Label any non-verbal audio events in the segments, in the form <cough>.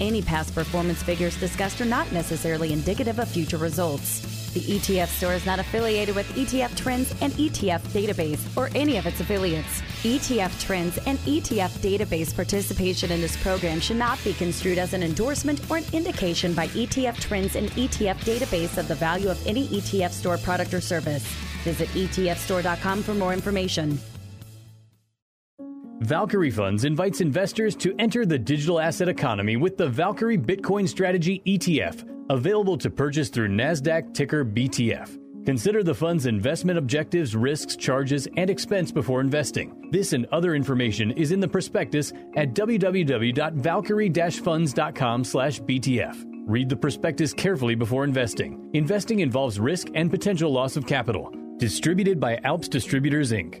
Any past performance figures discussed are not necessarily indicative of future results. The ETF store is not affiliated with ETF Trends and ETF Database or any of its affiliates. ETF Trends and ETF Database participation in this program should not be construed as an endorsement or an indication by ETF Trends and ETF Database of the value of any ETF store product or service. Visit ETFstore.com for more information. Valkyrie Funds invites investors to enter the digital asset economy with the Valkyrie Bitcoin Strategy ETF Available to purchase through NASDAQ ticker BTF. Consider the fund's investment objectives, risks, charges, and expense before investing. This and other information is in the prospectus at www.valkyrie-funds.com/btf. Read the prospectus carefully before investing. Investing involves risk and potential loss of capital. Distributed by Alps Distributors Inc.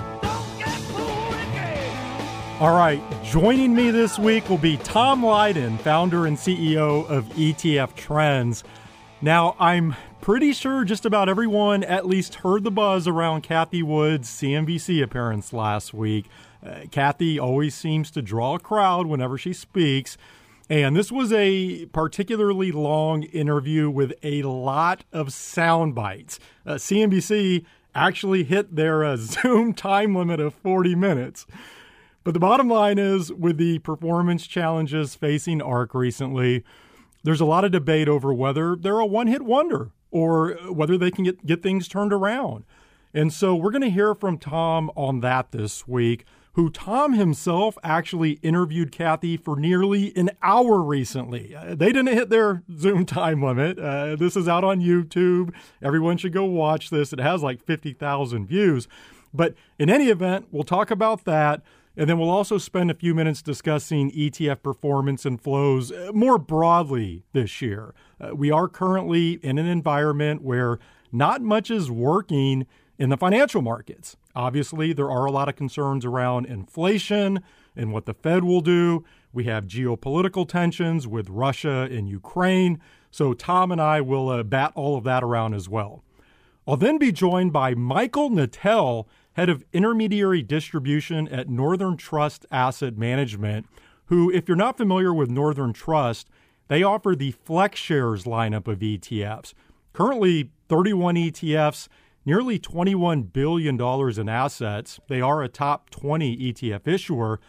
All right, joining me this week will be Tom Lydon, founder and CEO of ETF Trends. Now, I'm pretty sure just about everyone at least heard the buzz around Cathie Wood's CNBC appearance last week. Uh, Cathie always seems to draw a crowd whenever she speaks. And this was a particularly long interview with a lot of sound bites. Uh, CNBC actually hit their uh, <laughs> Zoom time limit of 40 minutes. But the bottom line is with the performance challenges facing ARK recently, there's a lot of debate over whether they're a one hit wonder or whether they can get, get things turned around. And so we're going to hear from Tom on that this week, who Tom himself actually interviewed Cathie for nearly an hour recently. Uh, they didn't hit their Zoom <laughs> time limit. Uh, this is out on YouTube. Everyone should go watch this. It has like 50,000 views. But in any event, we'll talk about that. And then we'll also spend a few minutes discussing ETF performance and flows uh, more broadly this year. Uh, we are currently in an environment where not much is working in the financial markets. Obviously, there are a lot of concerns around inflation and what the Fed will do. We have geopolitical tensions with Russia and Ukraine. So, Tom and I will uh, bat all of that around as well. I'll then be joined by Michael Nattel head of intermediary distribution at Northern Trust Asset Management, who, if you're not familiar with Northern Trust, they offer the FlexShares lineup of ETFs. Currently, 31 ETFs, nearly $21 billion in assets. They are a top 20 ETF issuer.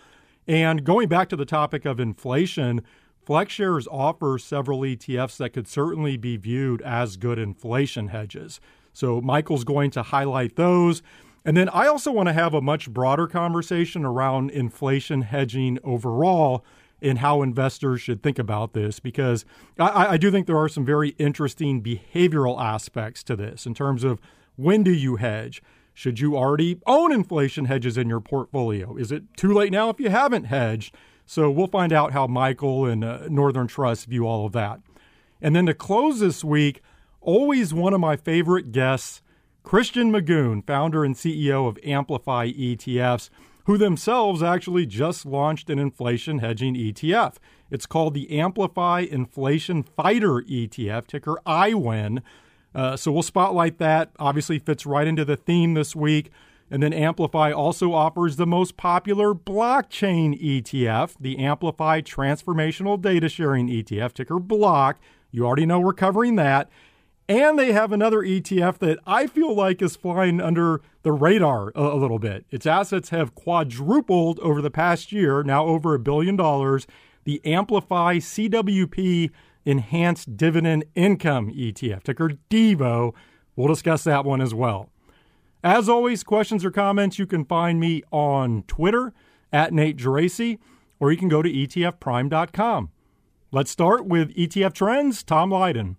And going back to the topic of inflation, FlexShares offer several ETFs that could certainly be viewed as good inflation hedges. So Michael's going to highlight those. And then I also want to have a much broader conversation around inflation hedging overall and how investors should think about this because I, I, do think there are some very interesting behavioral aspects to this in terms of when do you hedge? Should you already own inflation hedges in your portfolio? Is it too late now if you haven't hedged? So we'll find out how Michael and uh, Northern Trust view all of that. And then to close this week, always one of my favorite guests Christian Magoon, founder and CEO of Amplify ETFs, who themselves actually just launched an inflation hedging ETF. It's called the Amplify Inflation Fighter ETF, ticker IWIN. Uh, so we'll spotlight that. Obviously, fits right into the theme this week. And then Amplify also offers the most popular blockchain ETF, the Amplify Transformational Data Sharing ETF, ticker BLOCK. You already know we're covering that. And they have another ETF that I feel like is flying under the radar a, a, little bit. Its assets have quadrupled over the past year, now over a billion dollars. The Amplify CWP Enhanced Dividend Income ETF, ticker DIVO. We'll discuss that one as well. As always, questions or comments, you can find me on Twitter at Nate Geraci, or you can go to etfprime.com. Let's start with ETF Trends, Tom Lydon.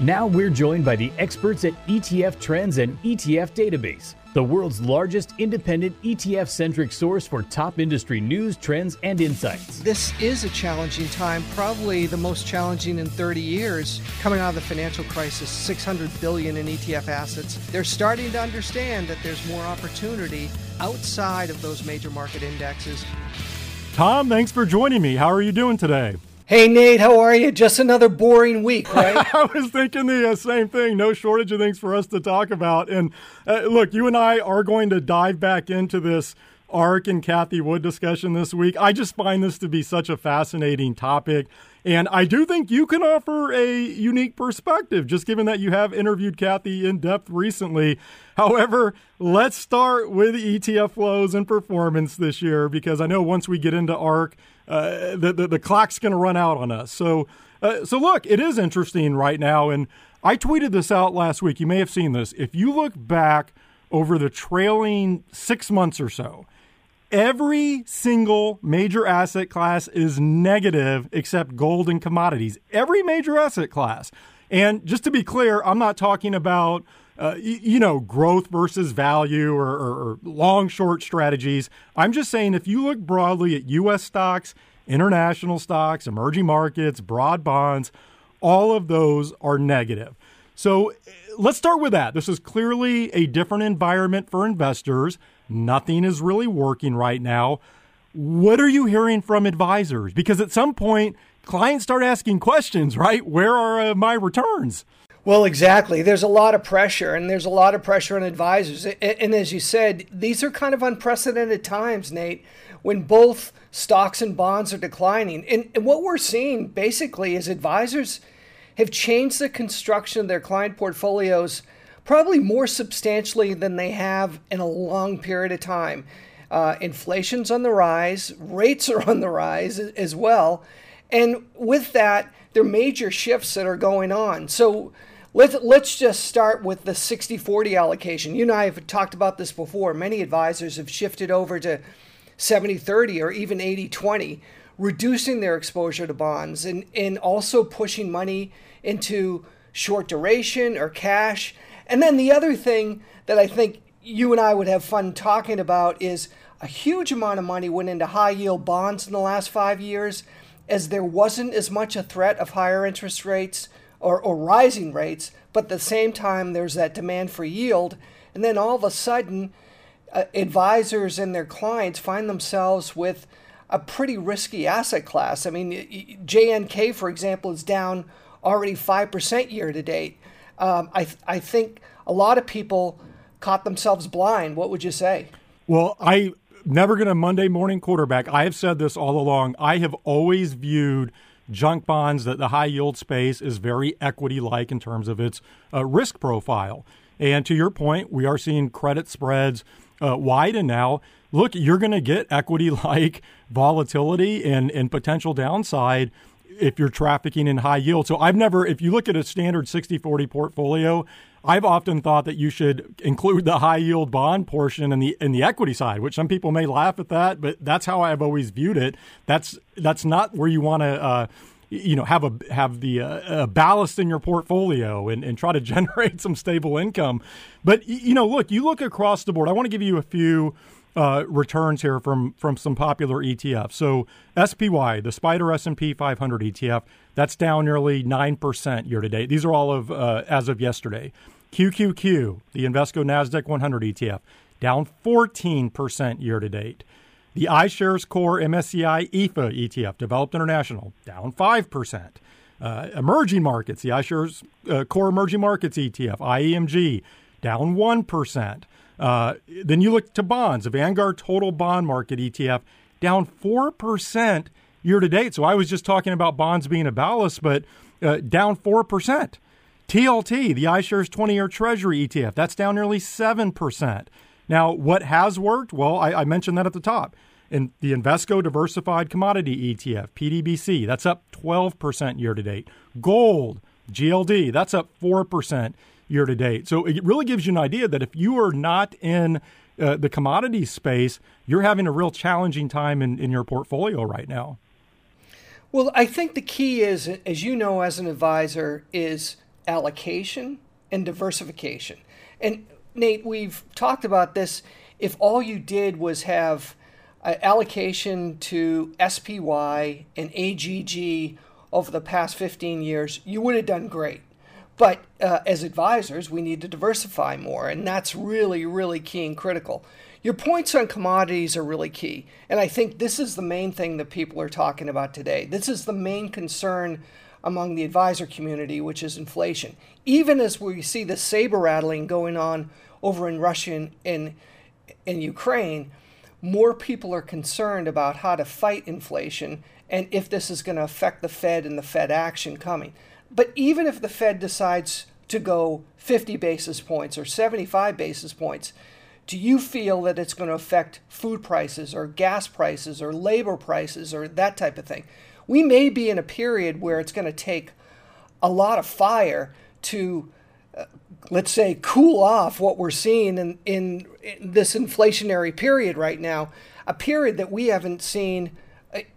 Now we're joined by the experts at ETF Trends and ETF Database, the world's largest independent ETF centric source for top industry news, trends, and insights. This is a challenging time, probably the most challenging in 30 years. Coming out of the financial crisis, 600 billion in ETF assets. They're starting to understand that there's more opportunity outside of those major market indexes. Tom, thanks for joining me. How are you doing today? Hey, Nate, how are you? Just another boring week, <laughs> right? I was thinking the uh, same thing. No shortage of things for us to talk about. And uh, look, you and I are going to dive back into this ARK and Cathie Wood discussion this week. I just find this to be such a fascinating topic. And I do think you can offer a unique perspective, just given that you have interviewed Cathie in depth recently. However, let's start with ETF flows and performance this year, because I know once we get into ARK, uh, the, the, the clock's going to run out on us. So, uh, so look, it is interesting right now, and I tweeted this out last week. You may have seen this. If you look back over the trailing six months or so, every single major asset class is negative except gold and commodities. Every major asset class. And just to be clear, I'm not talking about uh, you know, growth versus value or, or, or long short strategies. I'm just saying if you look broadly at U.S. stocks, international stocks, emerging markets, broad bonds, all of those are negative. So let's start with that. This is clearly a different environment for investors. Nothing is really working right now. What are you hearing from advisors? Because at some point, clients start asking questions, right? Where are uh, my returns? Well, exactly. There's a lot of pressure, and there's a lot of pressure on advisors. And as you said, these are kind of unprecedented times, Nate, when both stocks and bonds are declining. And, what we're seeing basically is advisors have changed the construction of their client portfolios probably more substantially than they have in a long period of time. Uh, inflation's on the rise, rates are on the rise as well. And with that, there are major shifts that are going on. So Let's, let's just start with the 60 40 allocation. You and I have talked about this before. Many advisors have shifted over to 70 30 or even 80 20, reducing their exposure to bonds and, and also pushing money into short duration or cash. And then the other thing that I think you and I would have fun talking about is a huge amount of money went into high yield bonds in the last five years as there wasn't as much a threat of higher interest rates or, or rising rates, but at the same time, there's that demand for yield. And then all of a sudden, uh, advisors and their clients find themselves with a pretty risky asset class. I mean, JNK, for example, is down already 5% year to date. Um, I, th- I think a lot of people caught themselves blind. What would you say? Well, I never going to Monday morning quarterback. I have said this all along. I have always viewed – junk bonds, that the high yield space is very equity like in terms of its uh, risk profile. And to your point, we are seeing credit spreads uh, widen now. Look, you're going to get equity like <laughs> volatility and, and potential downside if you're trafficking in high yield. So I've never, if you look at a standard 60 40 portfolio, I've often thought that you should include the high yield bond portion in the in the equity side, which some people may laugh at that, but that's how I've always viewed it. That's that's not where you want to. Uh, you know, have a have the uh, ballast in your portfolio and, and try to <laughs> generate some stable income. But you know, look, you look across the board. I want to give you a few uh, returns here from from some popular ETFs. So SPY, the SPDR S&P 500 ETF, that's down nearly nine percent year to date. These are all of uh, as of yesterday. QQQ, the Invesco Nasdaq 100 ETF, down 14 percent year to date. The iShares Core MSCI EAFE ETF, developed international, down five percent. Uh, emerging markets, the iShares uh, Core Emerging Markets ETF, IEMG, down one percent. Uh, then you look to bonds, the Vanguard Total Bond Market ETF down 4% year to date. So I was just talking about bonds being a ballast, but uh, down 4%. TLT, the iShares 20 year Treasury ETF, that's down nearly 7%. Now, what has worked? Well, I, I mentioned that at the top. In the Invesco Diversified Commodity ETF, PDBC, that's up 12% year to date. Gold, GLD, that's up 4% year to date. So it really gives you an idea that if you are not in uh, the commodity space, you're having a real challenging time in, in your portfolio right now. Well, I think the key is, as you know, as an advisor, is allocation and diversification. And Nate, we've talked about this. If all you did was have allocation to SPY and AGG over the past 15 years, you would have done great. But uh, as advisors, we need to diversify more, and that's really, really key and critical. Your points on commodities are really key, and I think this is the main thing that people are talking about today. This is the main concern among the advisor community, which is inflation. Even as we see the saber rattling going on over in Russia and in, in Ukraine, more people are concerned about how to fight inflation and if this is going to affect the Fed and the Fed action coming. But even if the Fed decides to go 50 basis points or 75 basis points, do you feel that it's going to affect food prices or gas prices or labor prices or that type of thing? We may be in a period where it's going to take a lot of fire to let's say, cool off what we're seeing in, in, in, this inflationary period right now, a period that we haven't seen uh,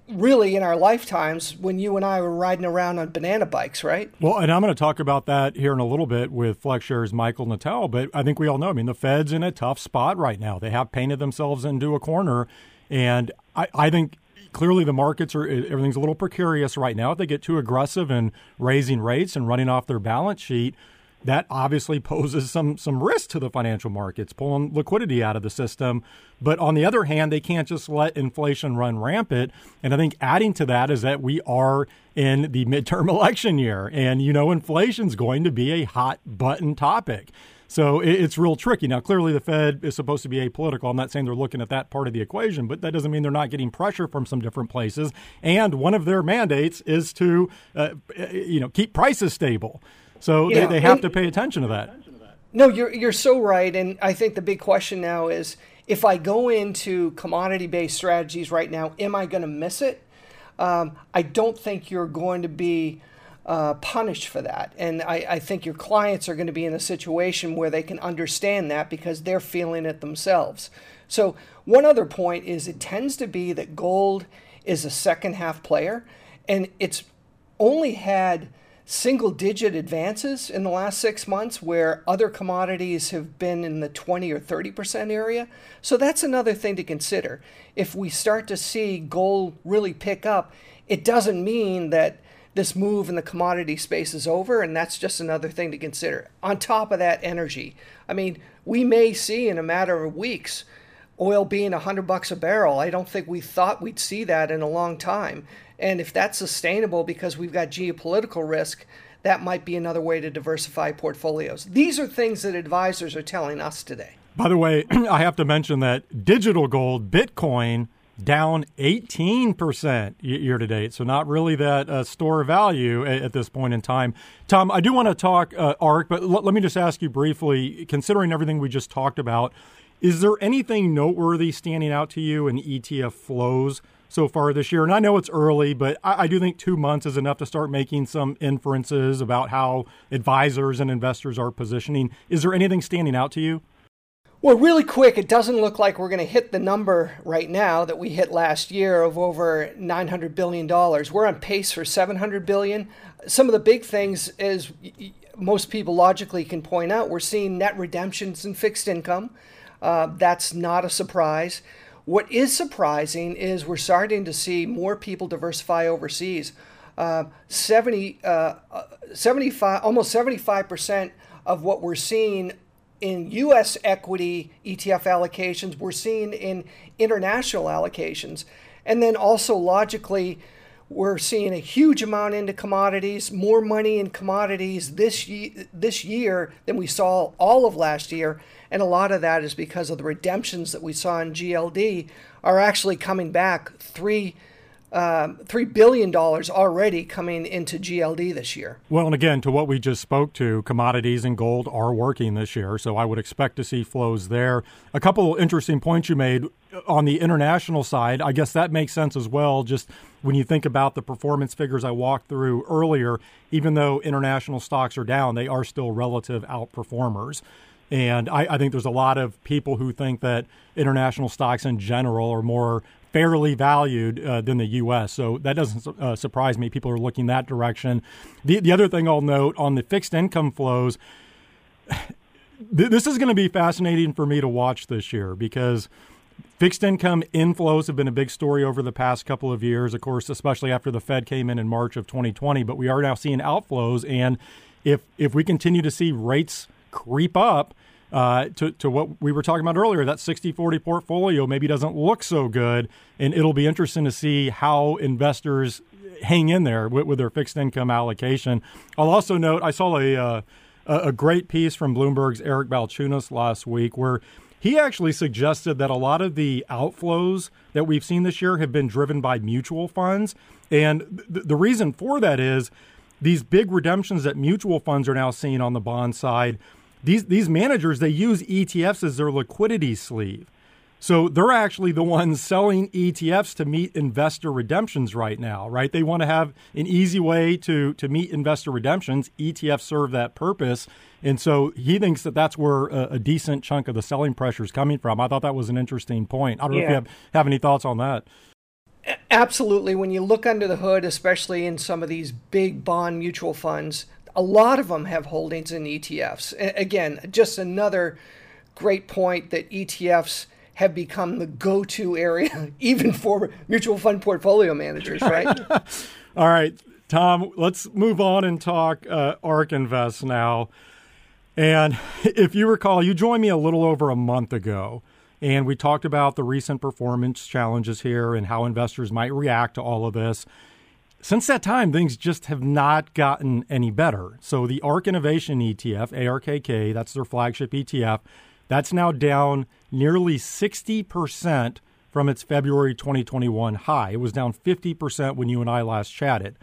really in our lifetimes when you and I were riding around on banana bikes, right? Well, and I'm going to talk about that here in a little bit with FlexShares Michael Natel, but I think we all know, I mean, the Fed's in a tough spot right now. They have painted themselves into a corner, and I, I think clearly the markets are everything's a little precarious right now. If they get too aggressive in raising rates and running off their balance sheet, that obviously poses some some risk to the financial markets, pulling liquidity out of the system. But on the other hand, they can't just let inflation run rampant. And I think adding to that is that we are in the midterm <laughs> election year, and you know inflation's going to be a hot button topic. So it's real tricky. Now, clearly, the Fed is supposed to be apolitical. I'm not saying they're looking at that part of the equation, but that doesn't mean they're not getting pressure from some different places. And one of their mandates is to, uh, you know, keep prices stable. So they, they have and, to pay attention to that. No, you're you're so right, and I think the big question now is if I go into commodity-based strategies right now, am I going to miss it? Um, I don't think you're going to be uh, punished for that, and I, I think your clients are going to be in a situation where they can understand that because they're feeling it themselves. So one other point is it tends to be that gold is a second half player, and it's only had single digit advances in the last six months where other commodities have been in the 20 or 30% area. So that's another thing to consider. If we start to see gold really pick up, it doesn't mean that this move in the commodity space is over, and that's just another thing to consider. On top of that, energy. I mean, we may see in a matter of weeks oil being 100 bucks a barrel. I don't think we thought we'd see that in a long time. And if that's sustainable because we've got geopolitical risk, that might be another way to diversify portfolios. These are things that advisors are telling us today. By the way, <clears throat> I have to mention that digital gold, Bitcoin, down 18% year to date. So, not really that uh, store value at, at, this point in time. Tom, I do want to talk uh, ARK, but l- let me just ask you briefly considering everything we just talked about, is there anything noteworthy standing out to you in ETF flows so far this year. And I know it's early, but I, I, do think two months is enough to start making some inferences about how advisors and investors are positioning. Is there anything standing out to you? Well, really quick, it doesn't look like we're going to hit the number right now that we hit last year of over 900 billion dollars. We're on pace for 700 billion. Some of the big things is most people logically can point out, we're seeing net redemptions in fixed income. Uh, that's not a surprise. What is surprising is we're starting to see more people diversify overseas. Uh, 70, uh, 75, almost 75% of what we're seeing in U.S. equity ETF allocations, we're seeing in international allocations. And then also logically, we're seeing a huge amount into commodities, more money in commodities this year, this year than we saw all of last year. And a lot of that is because of the redemptions that we saw in GLD are actually coming back three um, $3 billion already coming into GLD this year. Well, and again, to what we just spoke to, commodities and gold are working this year, so I would expect to see flows there. A couple interesting points you made on the international side, I guess that makes sense as well. Just when you think about the performance figures I walked through earlier, even though international stocks are down, they are still relative outperformers. And I, I think there's a lot of people who think that international stocks in general are more fairly valued uh, than the U.S. So that doesn't uh, surprise me. People are looking that direction. The, the other thing I'll note on the fixed income flows, <sighs> this is going to be fascinating for me to watch this year because fixed income inflows have been a big story over the past couple of years, of course, especially after the Fed came in in March of 2020. But we are now seeing outflows. And if, if we continue to see rates creep up, uh, to, to what we were talking about earlier, that 60 40 portfolio maybe doesn't look so good. And it'll be interesting to see how investors hang in there with, with their fixed income allocation. I'll also note I saw a, uh, a great piece from Bloomberg's Eric Balchunas last week where he actually suggested that a lot of the outflows that we've seen this year have been driven by mutual funds. And th- the reason for that is these big redemptions that mutual funds are now seeing on the bond side these these managers they use ETFs as their liquidity sleeve. So they're actually the ones selling ETFs to meet investor redemptions right now, right? They want to have an easy way to to meet investor redemptions. ETFs serve that purpose, and so he thinks that that's where a, a decent chunk of the selling pressure is coming from. I thought that was an interesting point. I don't yeah. know if you have, have any thoughts on that. Absolutely. When you look under the hood, especially in some of these big bond mutual funds, a lot of them have holdings in ETFs. Again, just another great point that ETFs have become the go-to area <laughs> even for mutual fund portfolio managers, right? <laughs> All right, Tom, let's move on and talk uh, ARK Invest now. And <laughs> if you recall, you joined me a little over a month ago, and we talked about the recent performance challenges here and how investors might react to all of this since that time, things just have not gotten any better. So the ARK Innovation ETF, ARKK, that's their flagship ETF, that's now down nearly 60% from its February 2021 high. It was down 50% when you and I last chatted.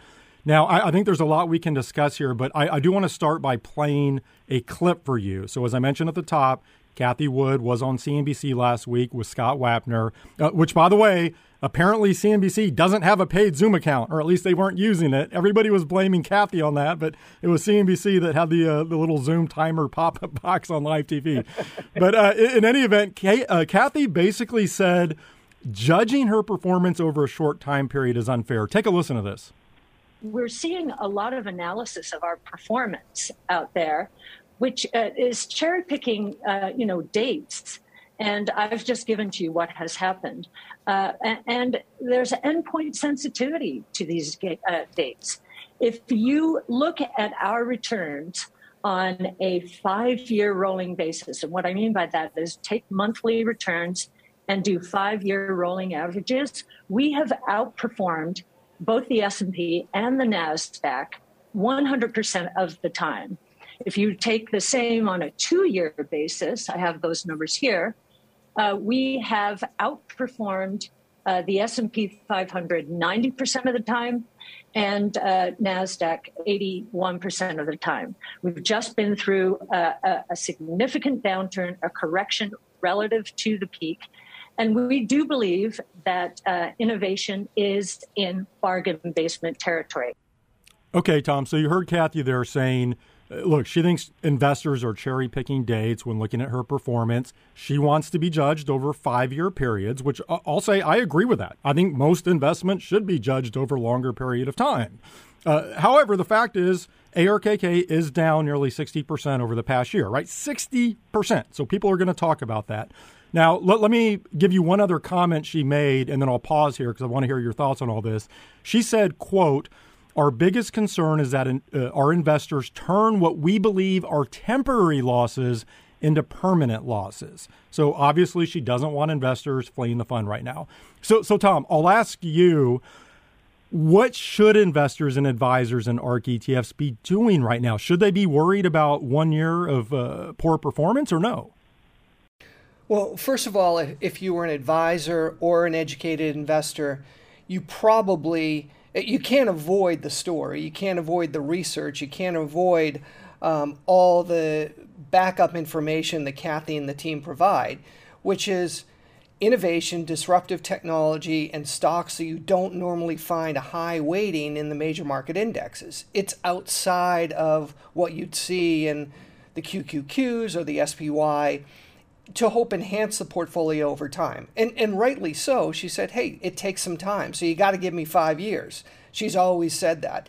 Now, I, I think there's a lot we can discuss here, but I, I do want to start by playing a clip for you. So, as I mentioned at the top, Cathie Wood was on CNBC last week with Scott Wapner, uh, which, by the way, Apparently, CNBC doesn't have a paid Zoom account, or at least they weren't using it. Everybody was blaming Cathie on that, but it was CNBC that had the uh, the little Zoom timer <laughs> pop up box on live TV. but uh, in any event, Kay, uh, Cathie basically said judging her performance over a short time period is unfair. Take a listen to this. We're seeing a lot of analysis of our performance out there, which uh, is cherry picking, uh, you know, dates and I've just given to you what has happened. Uh, and, there's endpoint sensitivity to these uh, dates. If you look at our returns on a five year rolling basis, and what I mean by that is take monthly returns and do five year rolling averages, we have outperformed both the S&P and the NASDAQ 100% of the time. If you take the same on a two year basis, I have those numbers here, uh, we have outperformed uh, the S&P 500 90% of the time and uh, NASDAQ 81% of the time. We've just been through a, a, significant downturn, a correction relative to the peak. And we do believe that uh, innovation is in bargain basement territory. Okay, Tom. So you heard Cathie there saying look, she thinks investors are cherry picking dates when looking at her performance. She wants to be judged over five year periods, which I'll say I agree with that. I think most investments should be judged over a longer period of time. Uh, however, the fact is, ARKK is down nearly 60% over the past year, right? 60%. So people are going to talk about that. Now, let, let me give you one other comment she made, and then I'll pause here because I want to hear your thoughts on all this. She said, quote, our biggest concern is that uh, our investors turn what we believe are temporary losses into permanent losses. So obviously, she doesn't want investors fleeing the fund right now. So, so Tom, I'll ask you. What should investors and advisors in ARK ETFs be doing right now? Should they be worried about one year of uh, poor performance or no? Well, first of all, if you were an advisor or an educated investor, you probably you can't avoid the story. You can't avoid the research. You can't avoid um, all the backup information that Cathie and the team provide, which is innovation, disruptive technology, and stocks that you don't normally find a high weighting in the major market indexes. It's outside of what you'd see in the QQQs or the SPY to hope enhance the portfolio over time. And and rightly so. She said, "Hey, it takes some time. So you got to give me 5 years." She's always said that.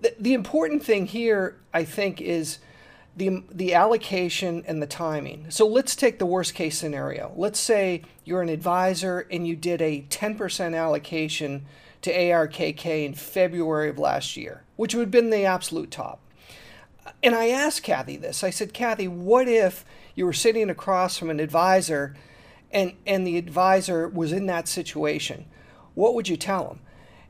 The, the important thing here, I think, is the the allocation and the timing. So let's take the worst case scenario. Let's say you're an advisor and you did a 10% allocation to ARKK in February of last year, which would have been the absolute top. And I asked Cathie this. I said, "Cathie, what if you were sitting across from an advisor and and the advisor was in that situation? What would you tell him?"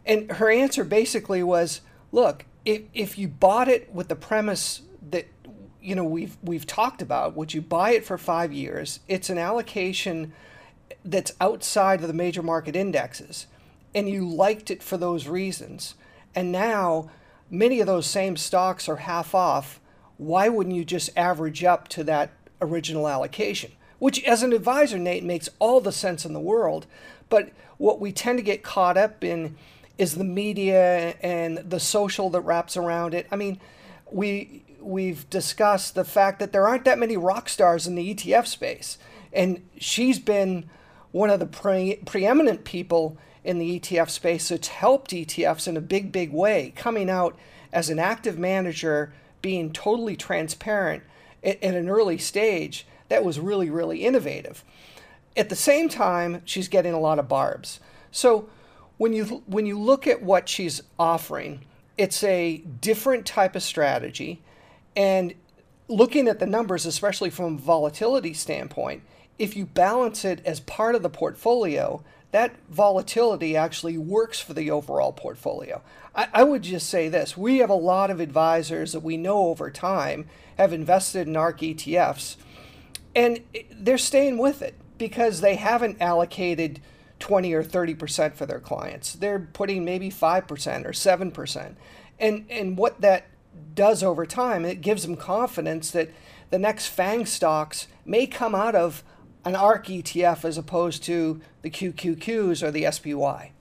And her answer basically was, "Look, if if you bought it with the premise that you know we've we've talked about would you buy it for five years it's an allocation that's outside of the major market indexes and you liked it for those reasons and now many of those same stocks are half off why wouldn't you just average up to that original allocation which as an advisor nate makes all the sense in the world but what we tend to get caught up in is the media and the social that wraps around it i mean we we've discussed the fact that there aren't that many rock stars in the ETF space. And she's been one of the pre- preeminent people in the ETF space that's helped ETFs in a big, big way, coming out as an active manager, being totally transparent at, at an early stage. That was really, really innovative. At the same time, she's getting a lot of barbs. So when you when you look at what she's offering, it's a different type of strategy. And looking at the numbers, especially from volatility standpoint, if you balance it as part of the portfolio, that volatility actually works for the overall portfolio. I, I, would just say this we have a lot of advisors that we know over time have invested in ARK ETFs, and they're staying with it because they haven't allocated 20 or 30% for their clients. They're putting maybe 5% or 7%. And, and what that does over time, it gives them confidence that the next FANG stocks may come out of an ARK ETF as opposed to the QQQs or the SPY.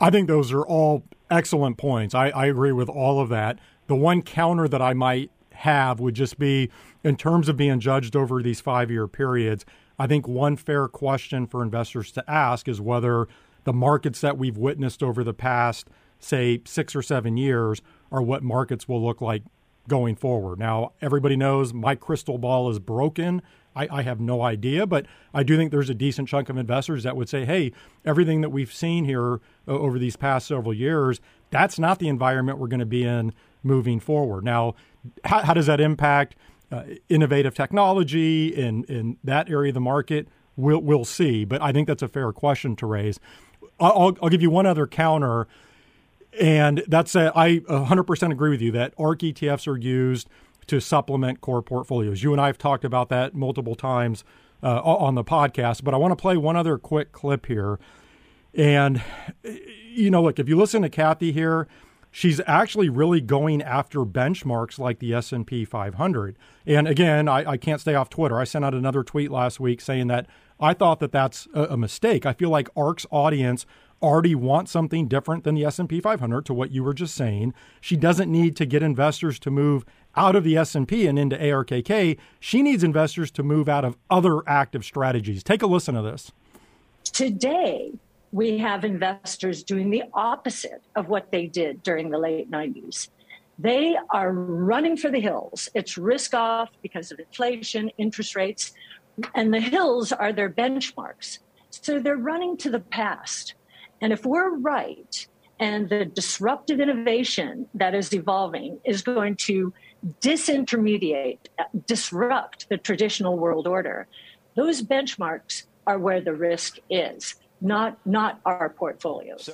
I think those are all excellent points. I, I agree with all of that. The one counter that I might have would just be in terms of being judged over these five year periods. I think one fair question for investors to ask is whether the markets that we've witnessed over the past, say, six or seven years are what markets will look like going forward. Now, everybody knows my crystal ball is broken. I, I, have no idea, but I do think there's a decent chunk of investors that would say, hey, everything that we've seen here uh, over these past several years, that's not the environment we're going to be in moving forward. Now, how, how does that impact uh, innovative technology in, in that area of the market? We'll, we'll see, but I think that's a fair question to raise. I'll, I'll give you one other counter and that's a, I 100% agree with you that ARK ETFs are used to supplement core portfolios. You and I have talked about that multiple times uh, on the podcast, but I want to play one other quick clip here. And, you know, look, if you listen to Cathie here, she's actually really going after benchmarks like the S&P 500. And again, I, I can't stay off Twitter. I sent out another tweet last week saying that I thought that that's a, mistake. I feel like ARK's audience – already want something different than the S&P 500 to what you were just saying. She doesn't need to get investors to move out of the S&P and into ARKK. She needs investors to move out of other active strategies. Take a listen to this. Today, we have investors doing the opposite of what they did during the late 90s. They are running for the hills. It's risk off because of inflation, interest rates, and the hills are their benchmarks. So they're running to the past. And if we're right, and the disruptive innovation that is evolving is going to disintermediate, disrupt the traditional world order, those benchmarks are where the risk is, not not our portfolios.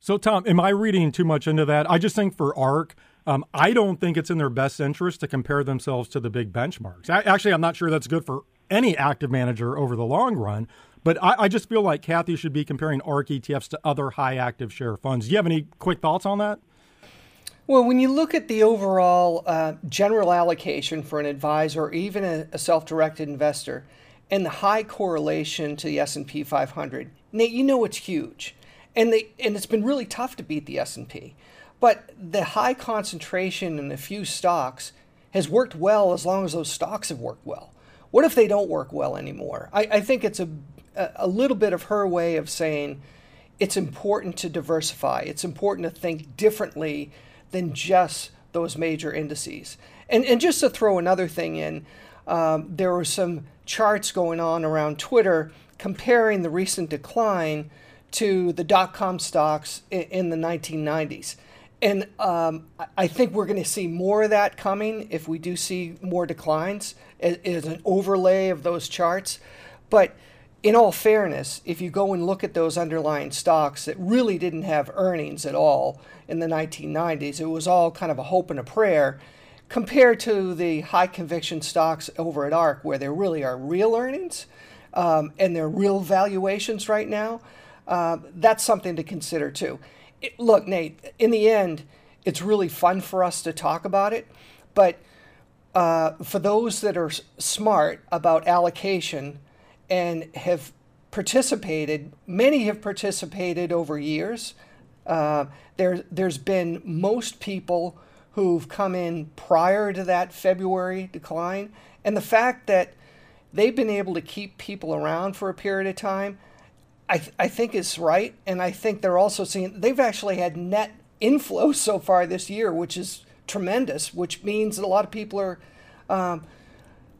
So, Tom, am I reading too much into that? I just think for ARK, um, I don't think it's in their best interest to compare themselves to the big benchmarks. I, actually, I'm not sure that's good for any active manager over the long run. But I, I, just feel like Cathie should be comparing ARK ETFs to other high active share funds. Do you have any quick thoughts on that? Well, when you look at the overall uh, general allocation for an advisor or even a, a self-directed investor, and the high correlation to the S&P 500, Nate, you know it's huge, and they and it's been really tough to beat the S&P, but the high concentration in a few stocks has worked well as long as those stocks have worked well. What if they don't work well anymore? I, I think it's a, a little bit of her way of saying it's important to diversify. It's important to think differently than just those major indices. And, and just to throw another thing in, um, there were some charts going on around Twitter comparing the recent decline to the dot com stocks in, in the 1990s. And um, I think we're going to see more of that coming if we do see more declines as, as an overlay of those charts. But in all fairness, if you go and look at those underlying stocks that really didn't have earnings at all in the 1990s, it was all kind of a hope and a prayer compared to the high conviction stocks over at ARK, where there really are real earnings um, and there are real valuations right now. Uh, that's something to consider too. It, look, Nate, in the end, it's really fun for us to talk about it, but uh, for those that are smart about allocation and have participated, many have participated over years. Uh, there, there's been most people who've come in prior to that February decline. And the fact that they've been able to keep people around for a period of time, I, th- I think is right. And I think they're also seeing, they've actually had net inflows so far this year, which is tremendous, which means that a lot of people are, um,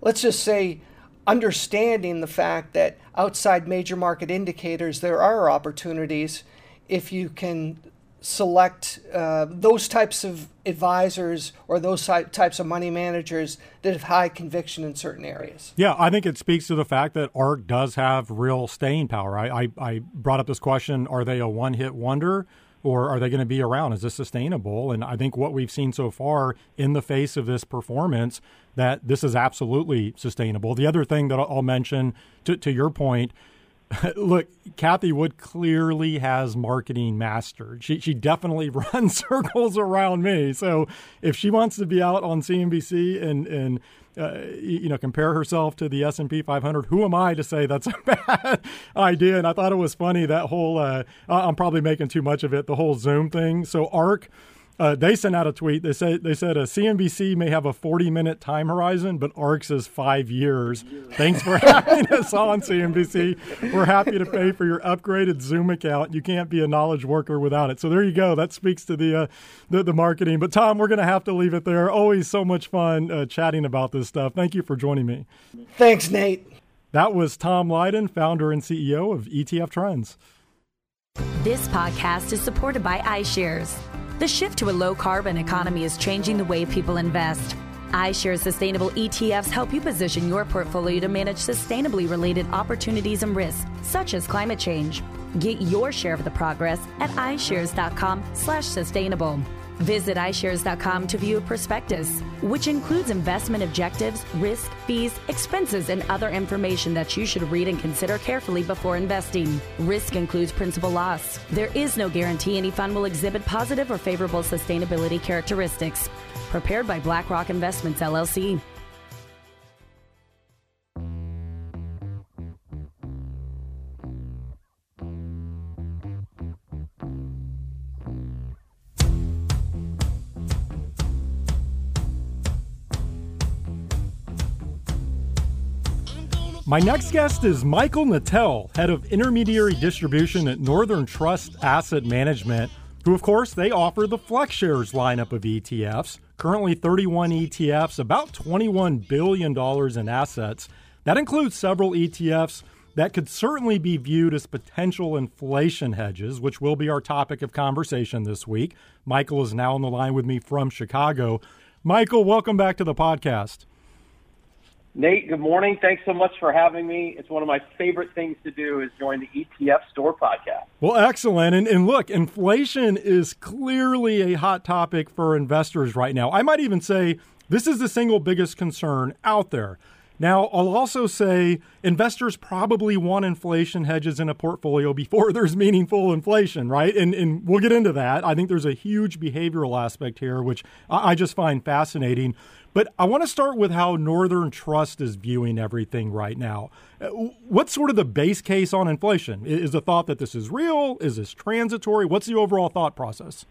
let's just say, understanding the fact that outside major market indicators, there are opportunities if you can select uh, those types of advisors or those types of money managers that have high conviction in certain areas. Yeah, I think it speaks to the fact that ARK does have real staying power. I, I, I brought up this question are they a one hit wonder? Or are they going to be around? Is this sustainable? And I think what we've seen so far in the face of this performance, that this is absolutely sustainable. The other thing that I'll mention to, to your point, <laughs> look, Cathie Wood clearly has marketing mastered. She she definitely <laughs> runs circles around me. So if she wants to be out on CNBC and and uh, you know, compare herself to the S and P 500. Who am I to say that's a <laughs> bad idea? And I thought it was funny that whole. Uh, I'm probably making too much of it. The whole Zoom thing. So ARK uh, they sent out a tweet. They said they said a CNBC may have a 40 minute time horizon, but ARK's is five years. Thanks for <laughs> having us on CNBC. We're happy to pay for your upgraded Zoom account. You can't be a knowledge worker without it. So there you go. That speaks to the uh, the, the, marketing. But Tom, we're going to have to leave it there. Always so much fun uh, chatting about this stuff. Thank you for joining me. Thanks, Nate. That was Tom Lydon, founder and CEO of ETF Trends. This podcast is supported by iShares. The shift to a low carbon economy is changing the way people invest. iShares sustainable ETFs help you position your portfolio to manage sustainably related opportunities and risks, such as climate change. Get your share of the progress at iShares.com/sustainable. Visit iShares.com to view a prospectus, which includes investment objectives, risk, fees, expenses, and other information that you should read and consider carefully before investing. Risk includes principal loss. There is no guarantee any fund will exhibit positive or favorable sustainability characteristics. Prepared by BlackRock Investments, LLC. My next guest is Michael Natel, head of intermediary distribution at Northern Trust Asset Management, who, of course, they offer the FlexShares lineup of ETFs. Currently, 31 ETFs, about $21 billion in assets. That includes several ETFs that could certainly be viewed as potential inflation hedges, which will be our topic of conversation this week. Michael is now on the line with me from Chicago. Michael, welcome back to the podcast. Nate, good morning. Thanks so much for having me. It's one of my favorite things to do is join the ETF Store podcast. Well, excellent. And, and look, inflation is clearly a hot topic for investors right now. I might even say this is the single biggest concern out there. Now, I'll also say investors probably want inflation hedges in a portfolio before <laughs> there's meaningful inflation, right? And, and we'll get into that. I think there's a huge behavioral aspect here, which I, just find fascinating. But I want to start with how Northern Trust is viewing everything right now. Uh, what's sort of the base case on inflation? Is the thought that this is real? Is this transitory? What's the overall thought process?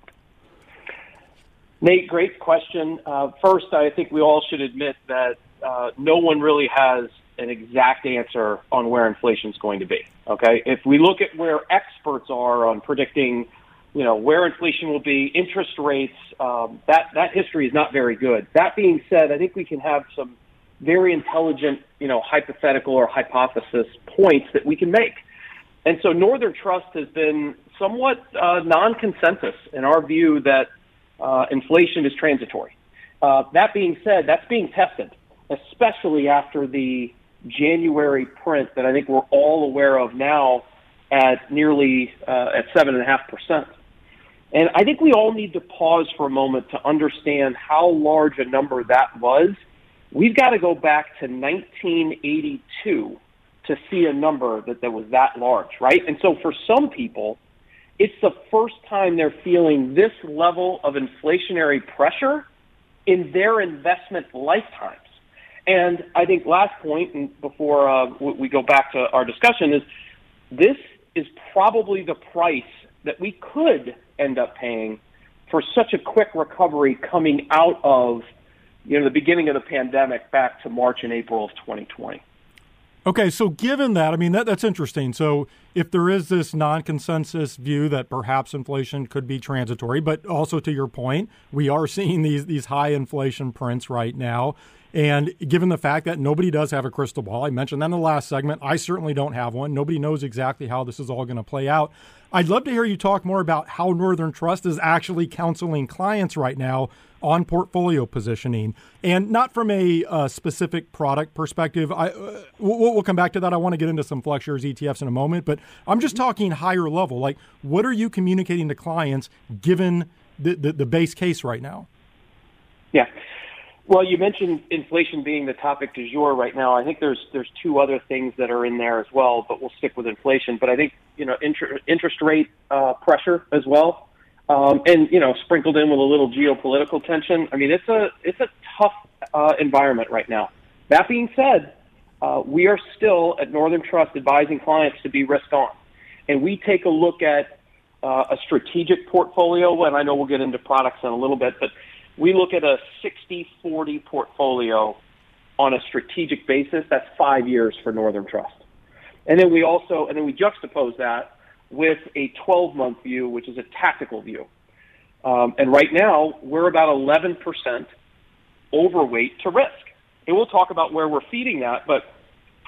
Nate, great question. Uh, first, I think we all should admit that uh, no one really has an exact answer on where inflation is going to be. Okay, if we look at where experts are on predicting, you know, where inflation will be, interest rates, um, that that history is not very good. That being said, I think we can have some very intelligent, you know, hypothetical or hypothesis points that we can make. And so Northern Trust has been somewhat uh, non-consensus in our view that uh, inflation is transitory. Uh, that being said, that's being tested, especially after the January print that I think we're all aware of now at nearly uh, at seven and a half percent. And I think we all need to pause for a moment to understand how large a number that was. We've got to go back to 1982 to see a number that, that was that large, right? And so for some people, it's the first time they're feeling this level of inflationary pressure in their investment lifetimes. And I think last point, and before uh, we go back to our discussion, is this is probably the price that we could end up paying for such a quick recovery coming out of you know the beginning of the pandemic back to March and April of 2020. Okay, so given that, I mean that that's interesting. So if there is this non-consensus view that perhaps inflation could be transitory, but also to your point, we are seeing these these high inflation prints right now. And given the fact that nobody does have a crystal ball, I mentioned that in the last segment, I certainly don't have one. Nobody knows exactly how this is all going to play out. I'd love to hear you talk more about how Northern Trust is actually counseling clients right now on portfolio positioning, and not from a uh, specific product perspective. I uh, we'll, we'll, come back to that. I want to get into some FlexShares ETFs in a moment, but I'm just talking higher level. Like, what are you communicating to clients given the, the, the base case right now? Yeah. Well, you mentioned inflation being the topic du jour right now. I think there's there's two other things that are in there as well, but we'll stick with inflation. But I think you know inter- interest rate uh, pressure as well, um, and you know sprinkled in with a little geopolitical tension. I mean, it's a it's a tough uh, environment right now. That being said, uh, we are still at Northern Trust advising clients to be risk on, and we take a look at uh, a strategic portfolio. And I know we'll get into products in a little bit, but we look at a 60-40 portfolio on a strategic basis. That's five years for Northern Trust. And then we also, and then we juxtapose that with a 12-month view, which is a tactical view. Um, and right now, we're about 11% overweight to risk. And we'll talk about where we're feeding that, but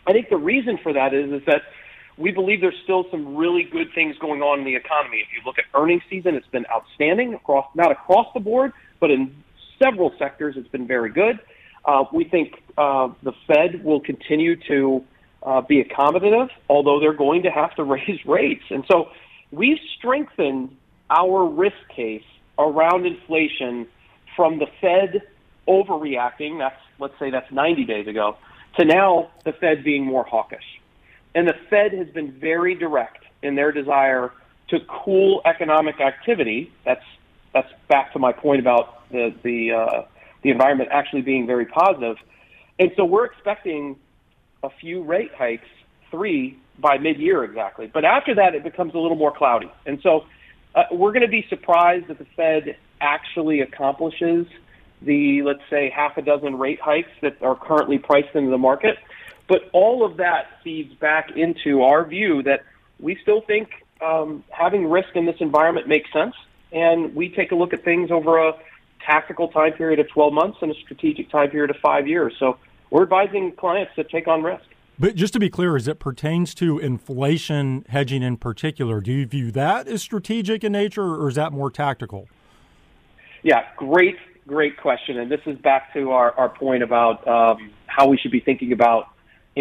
I think the reason for that is, is that we believe there's still some really good things going on in the economy. If you look at earnings season, it's been outstanding across, not across the board, but in several sectors, it's been very good. Uh, we think uh, the Fed will continue to uh, be accommodative, although they're going to have to <laughs> raise rates. And so we've strengthened our risk case around inflation from the Fed overreacting, that's, let's say that's 90 days ago, to now the Fed being more hawkish. And the Fed has been very direct in their desire to cool economic activity. That's that's back to my point about the the uh, the environment actually being very positive. And so we're expecting a few rate hikes, three by mid-year exactly. But after that, it becomes a little more cloudy. And so uh, we're going to be surprised that the Fed actually accomplishes the, let's say, half a dozen rate hikes that are currently priced into the market. But all of that feeds back into our view that we still think um, having risk in this environment makes sense and we take a look at things over a tactical time period of 12 months and a strategic time period of five years. So we're advising clients to take on risk. But just to be clear, as it pertains to inflation hedging in particular, do you view that as strategic in nature or is that more tactical? Yeah, great, great question. And this is back to our, our point about um, how we should be thinking about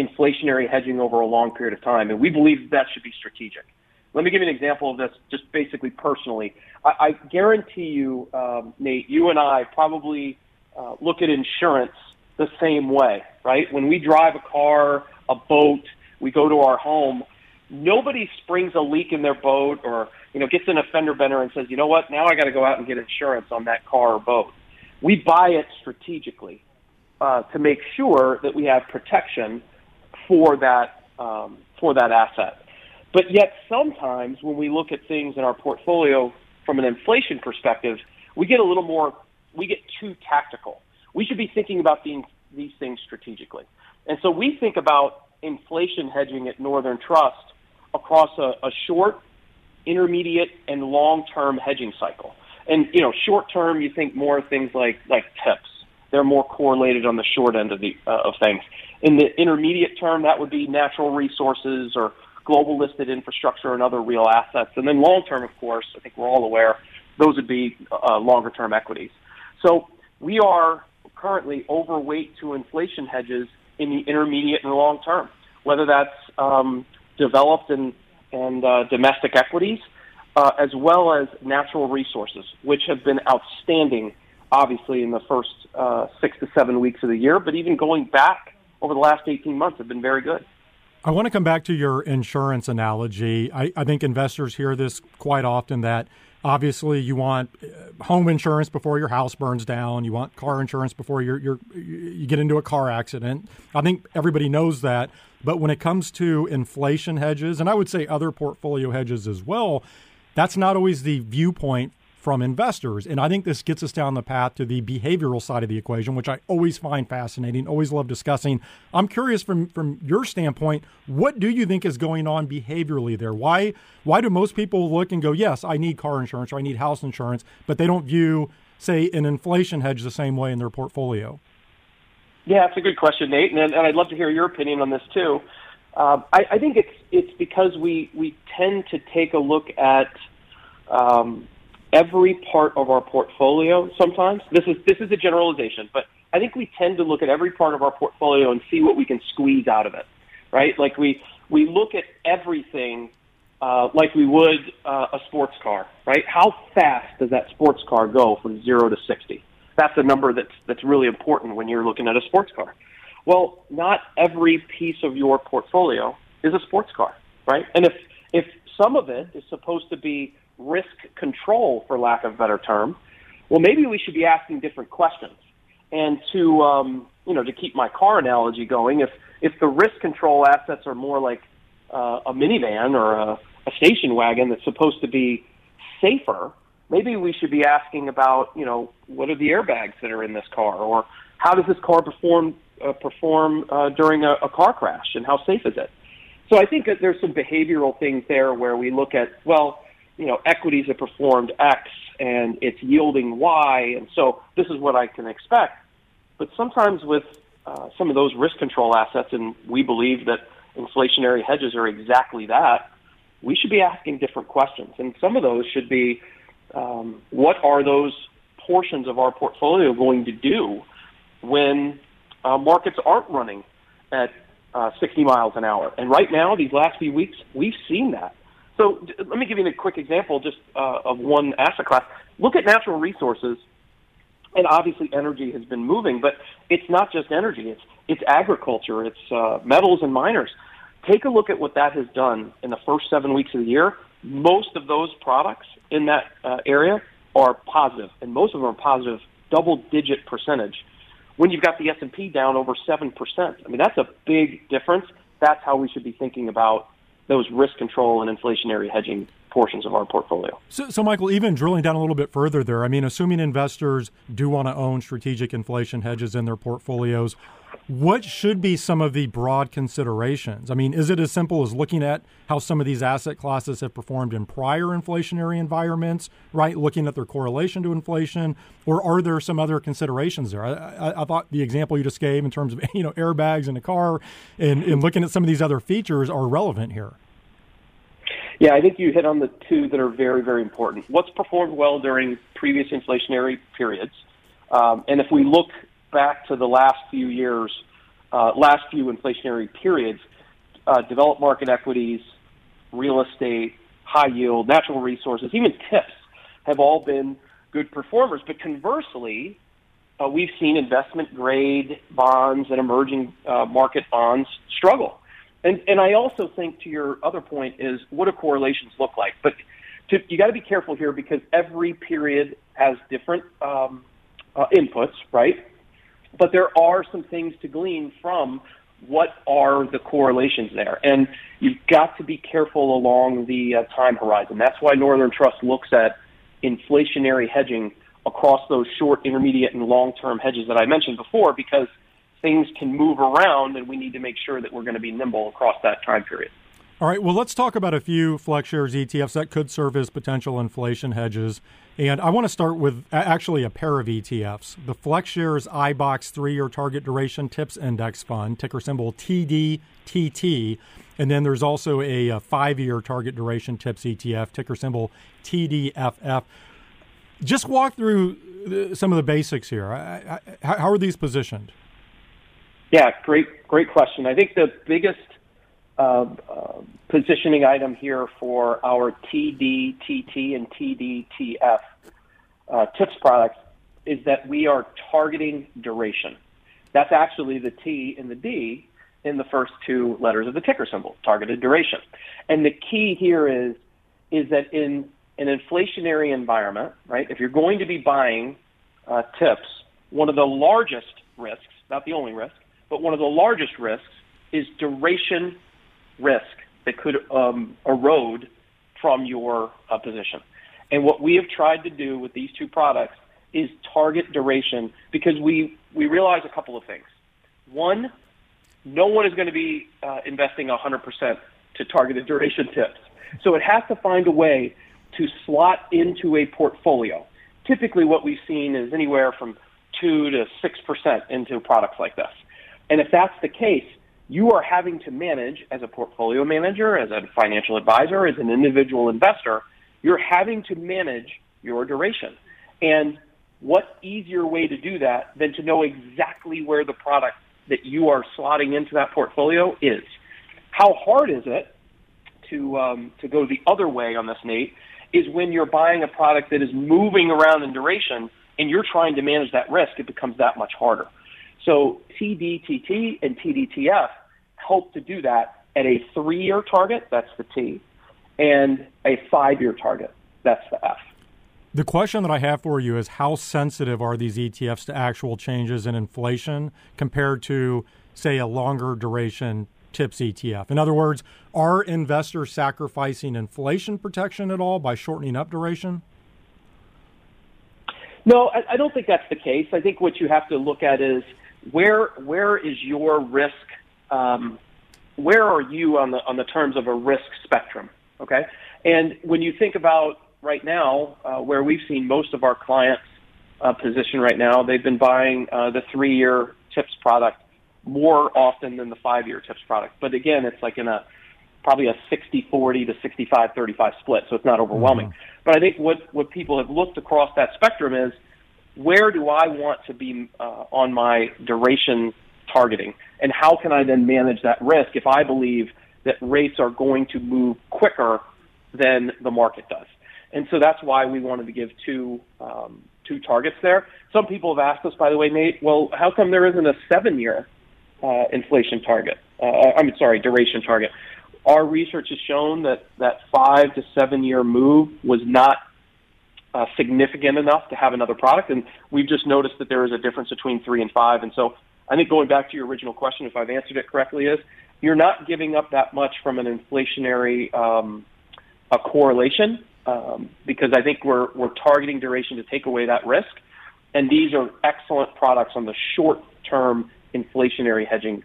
inflationary hedging over a long period of time. And we believe that should be strategic. Let me give you an example of this, just basically personally. I, I guarantee you, um, Nate, you and I probably uh, look at insurance the same way, right? When we drive a car, a boat, we go to our home. Nobody springs a leak in their boat or you know gets in a fender bender and says, you know what, now I got to go out and get insurance on that car or boat. We buy it strategically uh, to make sure that we have protection for that um, for that asset. But yet sometimes when we look at things in our portfolio from an inflation perspective, we get a little more we get too tactical. We should be thinking about these, things strategically. And so we think about inflation hedging at Northern Trust across a, a short, intermediate, and long-term hedging cycle. And you know, short term, you think more things like like TIPS. They're more correlated on the short end of the uh, of things. In the intermediate term, that would be natural resources or global listed infrastructure and other real assets. And then long term, of course, I think we're all aware, those would be uh, longer term equities. So we are currently overweight to inflation hedges in the intermediate and long term, whether that's um, developed and, and uh, domestic equities, uh, as well as natural resources, which have been outstanding, obviously, in the first uh, six to seven weeks of the year, but even going back over the last 18 months have been very good. I want to come back to your insurance analogy. I, I think investors hear this quite often that obviously you want uh, home insurance before your house burns down you want car insurance before you're, you're, you get into a car accident i think everybody knows that but when it comes to inflation hedges and i would say other portfolio hedges as well that's not always the viewpoint from investors. And I think this gets us down the path to the behavioral side of the equation, which I always find fascinating, always love discussing. I'm curious from from your standpoint, what do you think is going on behaviorally there? Why why do most people look and go, "Yes, I need car insurance or I need house insurance," but they don't view say an inflation hedge the same way in their portfolio? Yeah, that's a good question, Nate, and, and I'd love to hear your opinion on this too. Um, I, I think it's it's because we we tend to take a look at um, every part of our portfolio. Sometimes this is this is a generalization, but I think we tend to look at every part of our portfolio and see what we can squeeze out of it, right? Like we we look at everything uh, like we would uh, a sports car, right? How fast does that sports car go from zero to sixty? That's a number that's that's really important when you're looking at a sports car. Well, not every piece of your portfolio is a sports car, right? And if if some of it is supposed to be risk control, for lack of a better term, well, maybe we should be asking different questions. And to um, you know, to keep my car analogy going, if if the risk control assets are more like uh, a minivan or a, a station wagon that's supposed to be safer, maybe we should be asking about you know what are the airbags that are in this car, or how does this car perform uh, perform uh, during a, a car crash, and how safe is it? So I think that there's some behavioral things there where we look at well you know, equities have performed X and it's yielding Y, and so this is what I can expect. But sometimes with uh, some of those risk control assets, and we believe that inflationary hedges are exactly that, we should be asking different questions. And some of those should be, um, what are those portions of our portfolio going to do when uh, markets aren't running at uh, 60 miles an hour? And right now, these last few weeks, we've seen that. So let me give you a quick example just uh, of one asset class. Look at natural resources, and obviously energy has been moving, but it's not just energy. It's it's agriculture, it's uh, metals and miners. Take a look at what that has done in the first seven weeks of the year. Most of those products in that uh, area are positive, and most of them are positive double-digit percentage. When you've got the S and P down over seven percent, I mean that's a big difference. That's how we should be thinking about those risk control and inflationary hedging portions of our portfolio. So, so, Michael, even drilling down a little bit further there, I mean, assuming investors do want to own strategic inflation hedges in their portfolios, what should be some of the broad considerations? I mean, is it as simple as looking at how some of these asset classes have performed in prior inflationary environments, right? Looking at their correlation to inflation, or are there some other considerations there? I, I, I thought the example you just gave in terms of <laughs> you know airbags in a car and, and looking at some of these other features are relevant here. Yeah, I think you hit on the two that are very, very important. What's performed well during previous inflationary periods? Um, and if we look back to the last few years, uh, last few inflationary periods, uh, developed market equities, real estate, high yield, natural resources, even TIPS have all been good performers. But conversely, uh, we've seen investment grade bonds and emerging uh, market bonds struggle. And and I also think to your other point is what do correlations look like? But to, you got to be careful here because every period has different um, uh, inputs, right? But there are some things to glean from what are the correlations there, and you've got to be careful along the uh, time horizon. That's why Northern Trust looks at inflationary hedging across those short, intermediate, and long-term hedges that I mentioned before because things can move around and we need to make sure that we're going to be nimble across that time period. All right, well, let's talk about a few FlexShares ETFs that could serve as potential inflation hedges. And I want to start with actually a pair of ETFs the FlexShares iBoxx three year target duration TIPS index fund, ticker symbol TDTT. And then there's also a, five year target duration TIPS ETF, ticker symbol TDTF. Just walk through uh, some of the basics here. How are these positioned? Yeah, great, great question. I think the biggest uh, uh, positioning item here for our TDTT and TDTF uh, TIPS products is that we are targeting duration. That's actually the T and the D in the first two letters of the ticker symbol, targeted duration. And the key here is is that in an inflationary environment, right? If you're going to be buying uh, TIPS, one of the largest risks, not the only risk, but one of the largest risks is duration risk that could um, erode from your uh, position. And what we have tried to do with these two products is target duration because we, we realize a couple of things. One, no one is going to be uh, investing 100% to targeted duration TIPS. So it has to find a way to slot into a portfolio. Typically, what we've seen is anywhere from 2 to 6% into products like this. And if that's the case, you are having to manage as a portfolio manager, as a financial advisor, as an individual investor, you're having to manage your duration. And what easier way to do that than to know exactly where the product that you are slotting into that portfolio is? How hard is it to um, to go the other way on this, Nate? Is when you're buying a product that is moving around in duration and you're trying to manage that risk, it becomes that much harder. So TDTT and TDTF help to do that at a three-year target, that's the T, and a five-year target, that's the F. The question that I have for you is how sensitive are these ETFs to actual changes in inflation compared to, say, a longer duration TIPS ETF? In other words, are investors sacrificing inflation protection at all by shortening up duration? No, I, I don't think that's the case. I think what you have to look at is where where is your risk? Um, where are you on the on the terms of a risk spectrum? Okay, and when you think about right now, uh, where we've seen most of our clients uh, position right now, they've been buying uh, the three-year TIPS product more often than the five-year TIPS product. But again, it's like in a probably a 60-40 to 65-35 split, so it's not overwhelming. Mm-hmm. But I think what what people have looked across that spectrum is where do I want to be uh, on my duration targeting, and how can I then manage that risk if I believe that rates are going to move quicker than the market does. And so that's why we wanted to give two um, two targets there. Some people have asked us, by the way, Nate, well, how come there isn't a seven year uh, inflation target? Uh, I'm sorry, duration target. Our research has shown that that five to seven year move was not uh, significant enough to have another product. And we've just noticed that there is a difference between three and five. And so I think going back to your original question, if I've answered it correctly, is you're not giving up that much from an inflationary um, a correlation um, because I think we're we're targeting duration to take away that risk. And these are excellent products on the short term inflationary hedging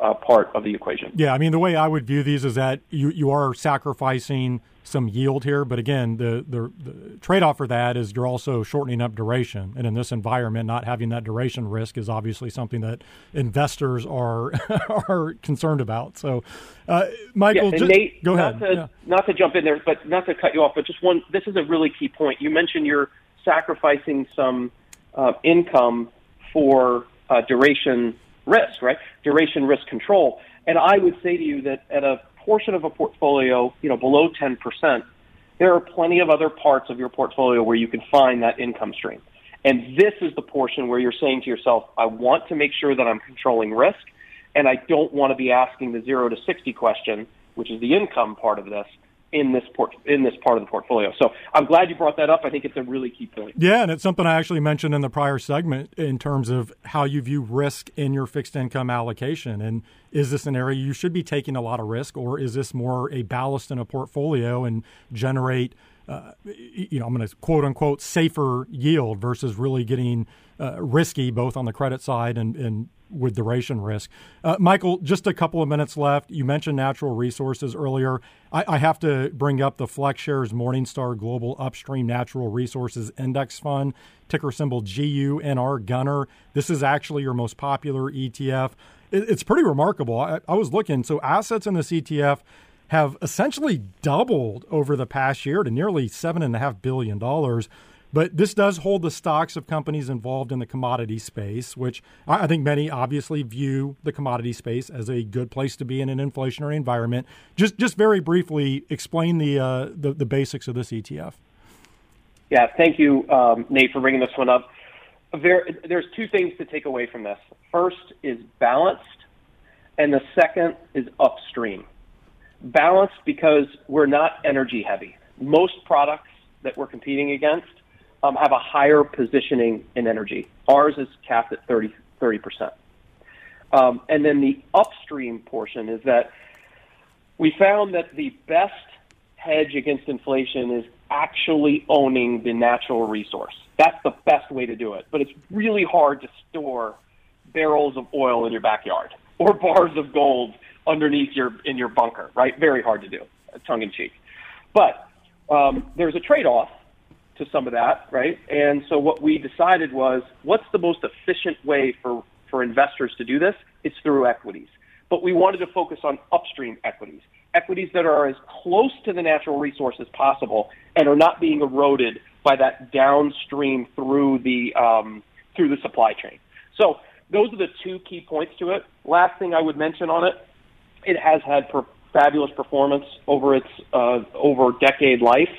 uh, part of the equation. Yeah, I mean the way I would view these is that you you are sacrificing some yield here, but again, the the, the trade off for that is you're also shortening up duration, and in this environment, not having that duration risk is obviously something that investors are <laughs> are concerned about. So, uh, Michael, yeah, just, Nate, go not ahead. To, yeah. Not to jump in there, but not to cut you off, but just one. This is a really key point. You mentioned you're sacrificing some uh, income for uh, duration risk, right? Duration risk control. And I would say to you that at a portion of a portfolio, you know, below 10%, there are plenty of other parts of your portfolio where you can find that income stream. And this is the portion where you're saying to yourself, I want to make sure that I'm controlling risk, and I don't want to be asking the zero to 60 question, which is the income part of this, in this port in this part of the portfolio. So I'm glad you brought that up. I think it's a really key point. Yeah, and it's something I actually mentioned in the prior segment in terms of how you view risk in your fixed income allocation. And is this an area you should be taking a lot of risk, or is this more a ballast in a portfolio and generate uh, you know, I'm going to quote unquote safer yield versus really getting uh, risky both on the credit side and, and with duration risk. Uh, Michael, just a couple of minutes left. You mentioned natural resources earlier. I, I, have to bring up the FlexShares Morningstar Global Upstream Natural Resources Index Fund, ticker symbol GUNR Gunner. This is actually your most popular ETF. It, it's pretty remarkable. I, I was looking, so assets in this ETF have essentially doubled over the past year to nearly $7.5 billion. But this does hold the stocks of companies involved in the commodity space, which I think many obviously view the commodity space as a good place to be in an inflationary environment. Just, just very briefly, explain the uh, the, the, basics of this ETF. Yeah, thank you, um, Nate, for bringing this one up. There, there's two things to take away from this. First is balanced, and the second is upstream. Balanced because we're not energy heavy. Most products that we're competing against um, have a higher positioning in energy. Ours is capped at 30 percent. Um, and then the upstream portion is that we found that the best hedge against inflation is actually owning the natural resource. That's the best way to do it. But it's really hard to store barrels of oil in your backyard or <laughs> bars of gold underneath your in your bunker, right? Very hard to do, tongue in cheek. But um, there's a trade-off to some of that, right? And so what we decided was, what's the most efficient way for, for investors to do this? It's through equities. But we wanted to focus on upstream equities, equities that are as close to the natural resource as possible and are not being eroded by that downstream through the um, through the supply chain. So those are the two key points to it. Last thing I would mention on it, it has had per- fabulous performance over its uh, over decade life,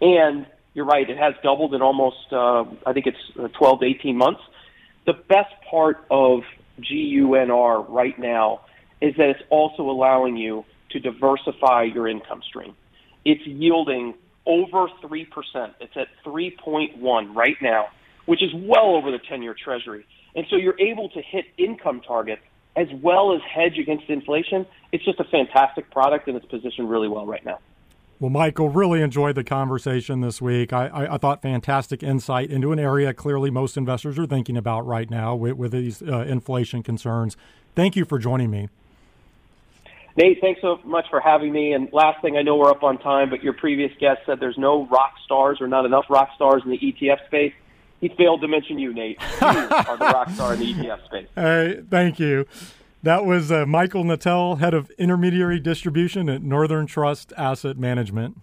and you're right. It has doubled in almost, uh, I think it's uh, 12 to 18 months. The best part of GUNR right now is that it's also allowing you to diversify your income stream. It's yielding over 3%. It's at 3.1 right now, which is well over the 10-year treasury. And so you're able to hit income targets as well as hedge against inflation. It's just a fantastic product and it's positioned really well right now. Well, Michael, really enjoyed the conversation this week. I, I, I, thought fantastic insight into an area clearly most investors are thinking about right now with, with these uh, inflation concerns. Thank you for joining me. Nate, thanks so much for having me. And last thing, I know we're up on time, but your previous guest said there's no rock stars or not enough rock stars in the ETF space. He failed to mention you, Nate. You are the <laughs> rock star in the ETF space. Hey, thank you. That was uh, Michael Nattel, head of intermediary distribution at Northern Trust Asset Management.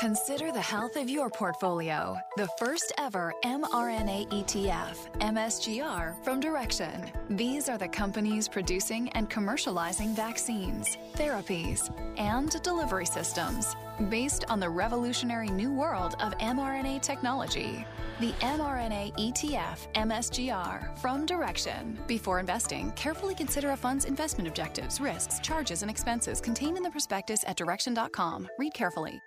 Consider the health of your portfolio. The first ever mRNA ETF, MSGR, from Direxion. These are the companies producing and commercializing vaccines, therapies, and delivery systems based on the revolutionary new world of mRNA technology. The mRNA ETF MSGR from Direxion. Before investing, carefully consider a fund's investment objectives, risks, charges, and expenses contained in the prospectus at direxion.com. Read carefully.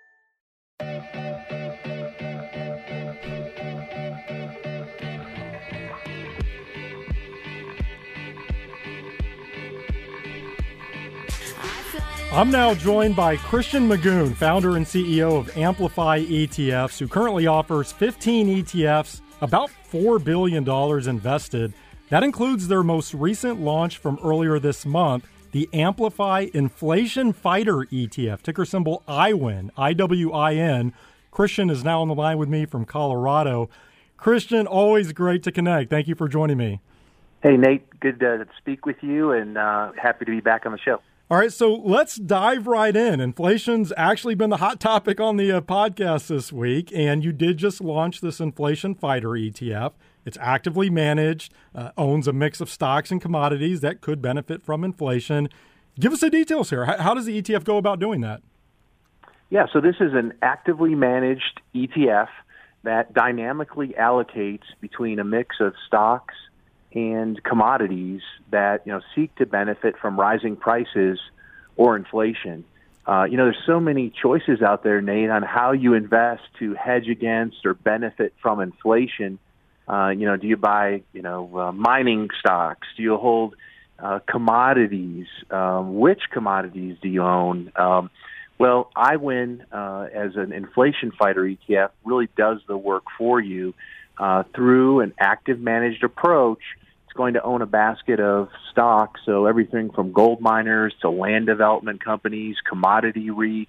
I'm now joined by Christian Magoon, founder and CEO of Amplify ETFs, who currently offers 15 ETFs, about $4 billion invested. That includes their most recent launch from earlier this month, the Amplify Inflation Fighter ETF, ticker symbol IWIN, IWIN. Christian is now on the line with me from Colorado. Christian, always great to connect. Thank you for joining me. Hey, Nate. Good to speak with you and uh, happy to be back on the show. All right, so let's dive right in. Inflation's actually been the hot topic on the uh, podcast this week, and you did just launch this Inflation Fighter ETF. It's actively managed, uh, owns a mix of stocks and commodities that could benefit from inflation. Give us the details here. How, how does the ETF go about doing that? Yeah, so this is an actively managed ETF that dynamically allocates between a mix of stocks and commodities that you know seek to benefit from rising prices or inflation. Uh, you know, there's so many choices out there, Nate, on how you invest to hedge against or benefit from inflation. Uh, you know, do you buy, you know, uh, mining stocks? Do you hold uh, commodities? Um, which commodities do you own? Um, Well, IWIN uh, as an inflation fighter ETF really does the work for you uh, through an active managed approach. It's going to own a basket of stocks, so everything from gold miners to land development companies, commodity REITs,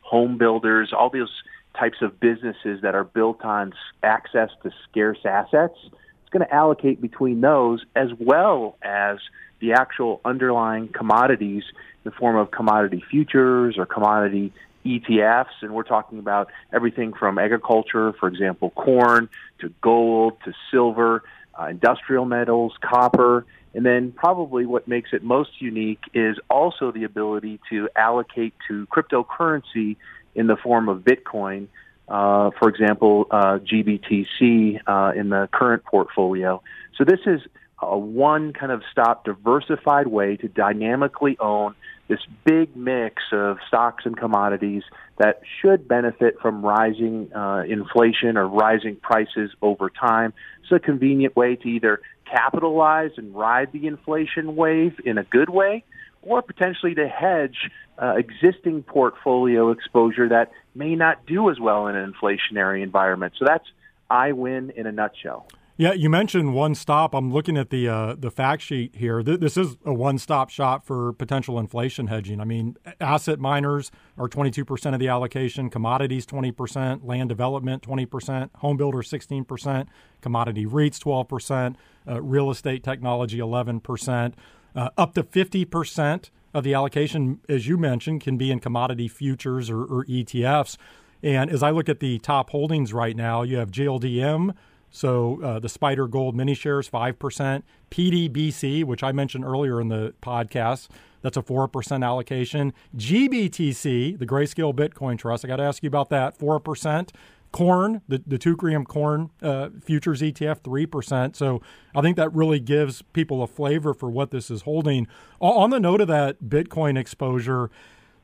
home builders, all those types of businesses that are built on access to scarce assets. It's going to allocate between those as well as the actual underlying commodities in the form of commodity futures or commodity ETFs. And we're talking about everything from agriculture, for example, corn, to gold, to silver, uh, industrial metals, copper. And then probably what makes it most unique is also the ability to allocate to cryptocurrency in the form of Bitcoin. Uh, for example, uh, GBTC uh, in the current portfolio. So this is a one kind of stop diversified way to dynamically own this big mix of stocks and commodities that should benefit from rising uh, inflation or rising prices over time. It's a convenient way to either capitalize and ride the inflation wave in a good way or potentially to hedge uh, existing portfolio exposure that may not do as well in an inflationary environment. So that's IWIN in a nutshell. Yeah, you mentioned one stop. I'm looking at the uh, the fact sheet here. This is a one stop shop for potential inflation hedging. I mean, asset miners are 22% of the allocation, commodities 20%, land development 20%, home builders 16%, commodity REITs 12%, uh, real estate technology 11%, uh, up to 50% of the allocation, as you mentioned, can be in commodity futures or, or ETFs. And as I look at the top holdings right now, you have GLDM so uh, the SPDR Gold mini shares, 5%. PDBC, which I mentioned earlier in the podcast, that's a 4% allocation. GBTC, the Grayscale Bitcoin Trust, I got to ask you about that, 4%. Corn, the, the Teucrium corn uh, futures ETF, 3%. So I think that really gives people a flavor for what this is holding. On the note of that Bitcoin exposure,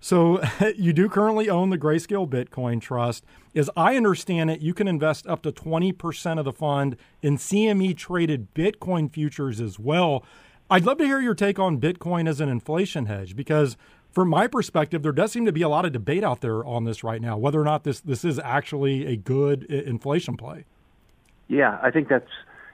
so <laughs> you do currently own the Grayscale Bitcoin Trust. As I understand it, you can invest up to 20% of the fund in CME traded Bitcoin futures as well. I'd love to hear your take on Bitcoin as an inflation hedge because from my perspective, there does seem to be a lot of debate out there on this right now, whether or not this, this is actually a good inflation play. Yeah, I think that's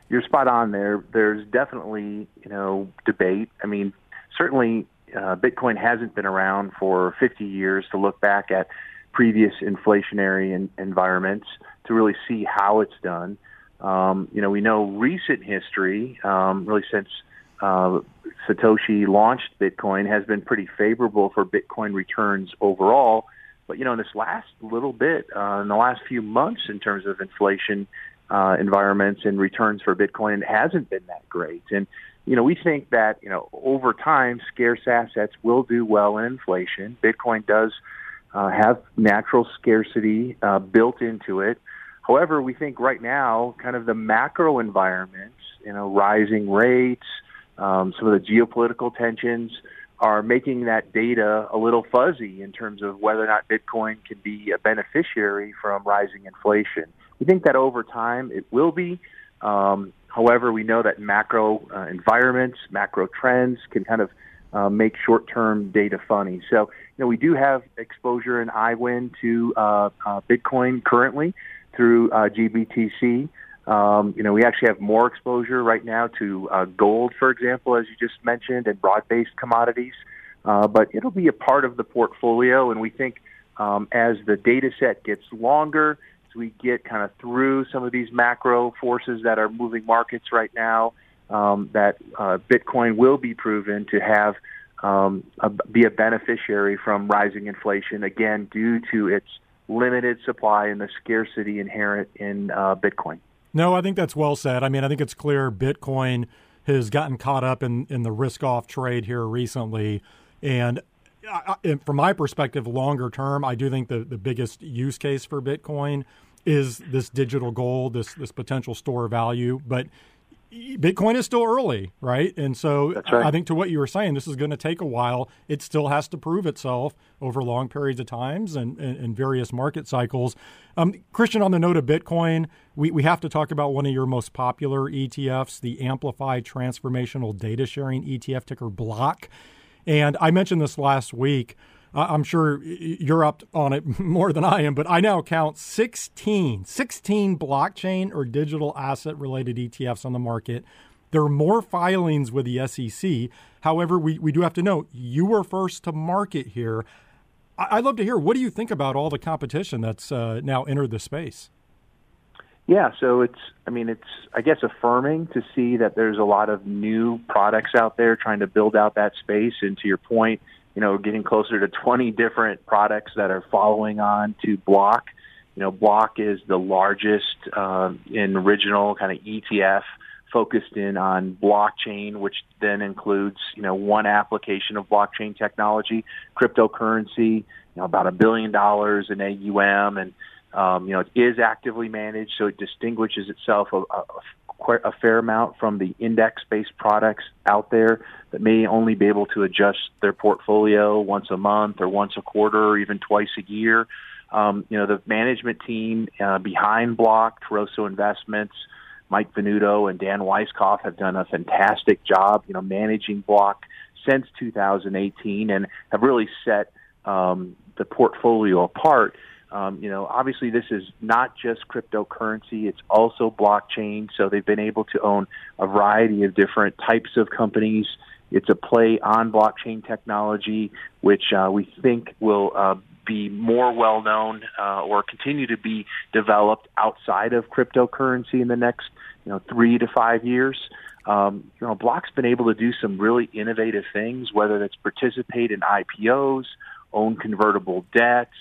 you're spot on there. There's definitely, you know, debate. I mean, certainly uh, Bitcoin hasn't been around for 50 years to look back at previous inflationary in, environments to really see how it's done. Um, you know, we know recent history, um, really since uh, Satoshi launched Bitcoin, has been pretty favorable for Bitcoin returns overall. But you know, in this last little bit, uh, in the last few months, in terms of inflation uh, environments and returns for Bitcoin, it hasn't been that great. And you know, we think that, you know, over time, scarce assets will do well in inflation. Bitcoin does uh, have natural scarcity uh, built into it. However, we think right now, kind of the macro environment, you know, rising rates, um, some of the geopolitical tensions are making that data a little fuzzy in terms of whether or not Bitcoin can be a beneficiary from rising inflation. We think that over time it will be. Um, However, we know that macro uh, environments, macro trends can kind of uh, make short-term data funny. So, you know, we do have exposure in IWIN to uh, uh, Bitcoin currently through uh, GBTC. Um, you know, we actually have more exposure right now to uh, gold, for example, as you just mentioned, and broad-based commodities. Uh, but it'll be a part of the portfolio, and we think um, as the data set gets longer, as we get kind of through some of these macro forces that are moving markets right now, um, that uh, Bitcoin will be proven to have um, a, be a beneficiary from rising inflation again due to its limited supply and the scarcity inherent in uh, Bitcoin. No, I think that's well said. I mean, I think it's clear Bitcoin has gotten caught up in, in the risk off trade here recently. And uh, uh, I, from my perspective, longer term, I do think the, the biggest use case for Bitcoin is this digital gold, this this potential store of value. But Bitcoin is still early, right? And so right. I think to what you were saying, this is going to take a while. It still has to prove itself over long periods of times and, and, and various market cycles. Um, Christian, on the note of Bitcoin, we, we have to talk about one of your most popular ETFs, the Amplify Transformational Data Sharing ETF, ticker BLOCK. And I mentioned this last week. I'm sure you're up on it <laughs> more than I am, but I now count 16, 16 blockchain or digital asset related ETFs on the market. There are more filings with the SEC. However, we, we do have to note you were first to market here. I, would love to hear what do you think about all the competition that's uh, now entered the space? Yeah, so it's, I mean, it's, I guess, affirming to see that there's a lot of new products out there trying to build out that space. And to your point, you know, getting closer to 20 different products that are following on to Block. You know, Block is the largest um, in original kind of ETF focused in on blockchain, which then includes, you know, one application of blockchain technology, cryptocurrency, you know, about a billion dollars in AUM and um, you know, it is actively managed, so it distinguishes itself a fair amount from the index-based products out there that may only be able to adjust their portfolio once a month or once a quarter or even twice a year. Um, you know, the management team uh, behind Block, Toroso Investments, Mike Venuto and Dan Weiskopf have done a fantastic job, you know, managing Block since 2018 and have really set um, the portfolio apart um, you know, obviously this is not just cryptocurrency; it's also blockchain. So they've been able to own a variety of different types of companies. It's a play on blockchain technology, which uh, we think will uh, be more well known uh, or continue to be developed outside of cryptocurrency in the next, you know, three to five years. Um, you know, Block's been able to do some really innovative things, whether that's participate in IPOs, own convertible debts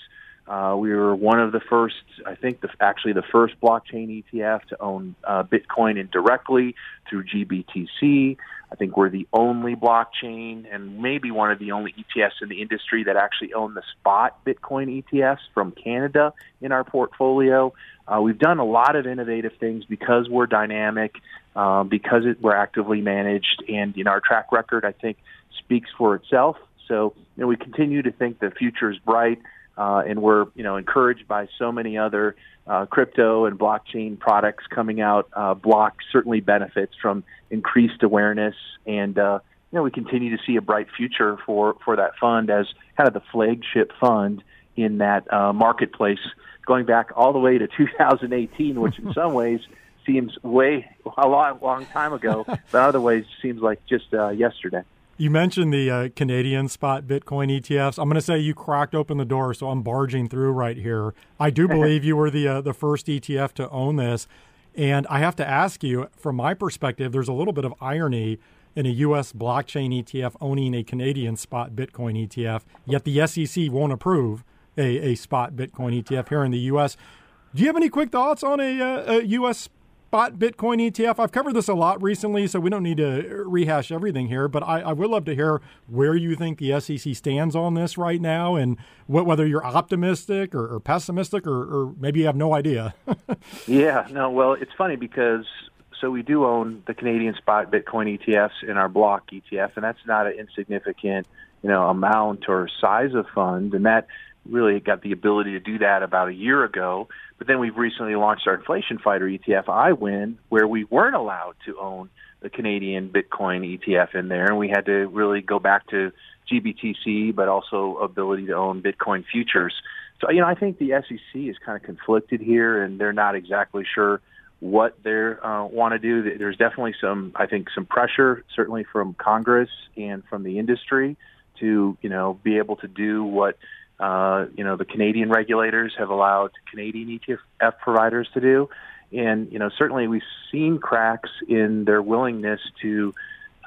uh, we were one of the first, I think, the, actually the first blockchain ETF to own uh, Bitcoin indirectly through GBTC. I think we're the only blockchain and maybe one of the only ETFs in the industry that actually own the spot Bitcoin ETFs from Canada in our portfolio. Uh, we've done a lot of innovative things because we're dynamic, uh, because it, we're actively managed, and know, our track record, I think, speaks for itself. So, you know, we continue to think the future is bright. Uh, and we're you know encouraged by so many other uh, crypto and blockchain products coming out. Uh, Block certainly benefits from increased awareness, and uh, you know we continue to see a bright future for for that fund as kind of the flagship fund in that uh, marketplace, going back all the way to 2018, which in <laughs> some ways seems way a long long time ago, but other ways seems like just uh, yesterday. You mentioned the uh, Canadian spot Bitcoin ETFs. I'm going to say you cracked open the door, so I'm barging through right here. I do <laughs> believe you were the uh, the first ETF to own this, and I have to ask you, from my perspective, there's a little bit of irony in a U.S. blockchain ETF owning a Canadian spot Bitcoin ETF, yet the SEC won't approve a, a spot Bitcoin ETF here in the U.S. Do you have any quick thoughts on a, uh, a, a U.S spot Bitcoin ETF. I've covered this a lot recently, so we don't need to rehash everything here, but I, I would love to hear where you think the SEC stands on this right now and whether you're optimistic or, or pessimistic or, or maybe you have no idea. <laughs> yeah, no, well, it's funny because so we do own the Canadian spot Bitcoin ETFs in our block ETF, and that's not an insignificant, you know, amount or size of fund, and that really got the ability to do that about a year ago. But then we've recently launched our Inflation Fighter ETF, IWIN, where we weren't allowed to own the Canadian Bitcoin ETF in there, and we had to really go back to GBTC, but also ability to own Bitcoin futures. So, you know, I think the SEC is kind of conflicted here, and they're not exactly sure what they uh, want to do. There's definitely some, I think, some pressure, certainly from Congress and from the industry, to you know be able to do what uh, you know, the Canadian regulators have allowed Canadian ETF providers to do. And, you know, certainly we've seen cracks in their willingness to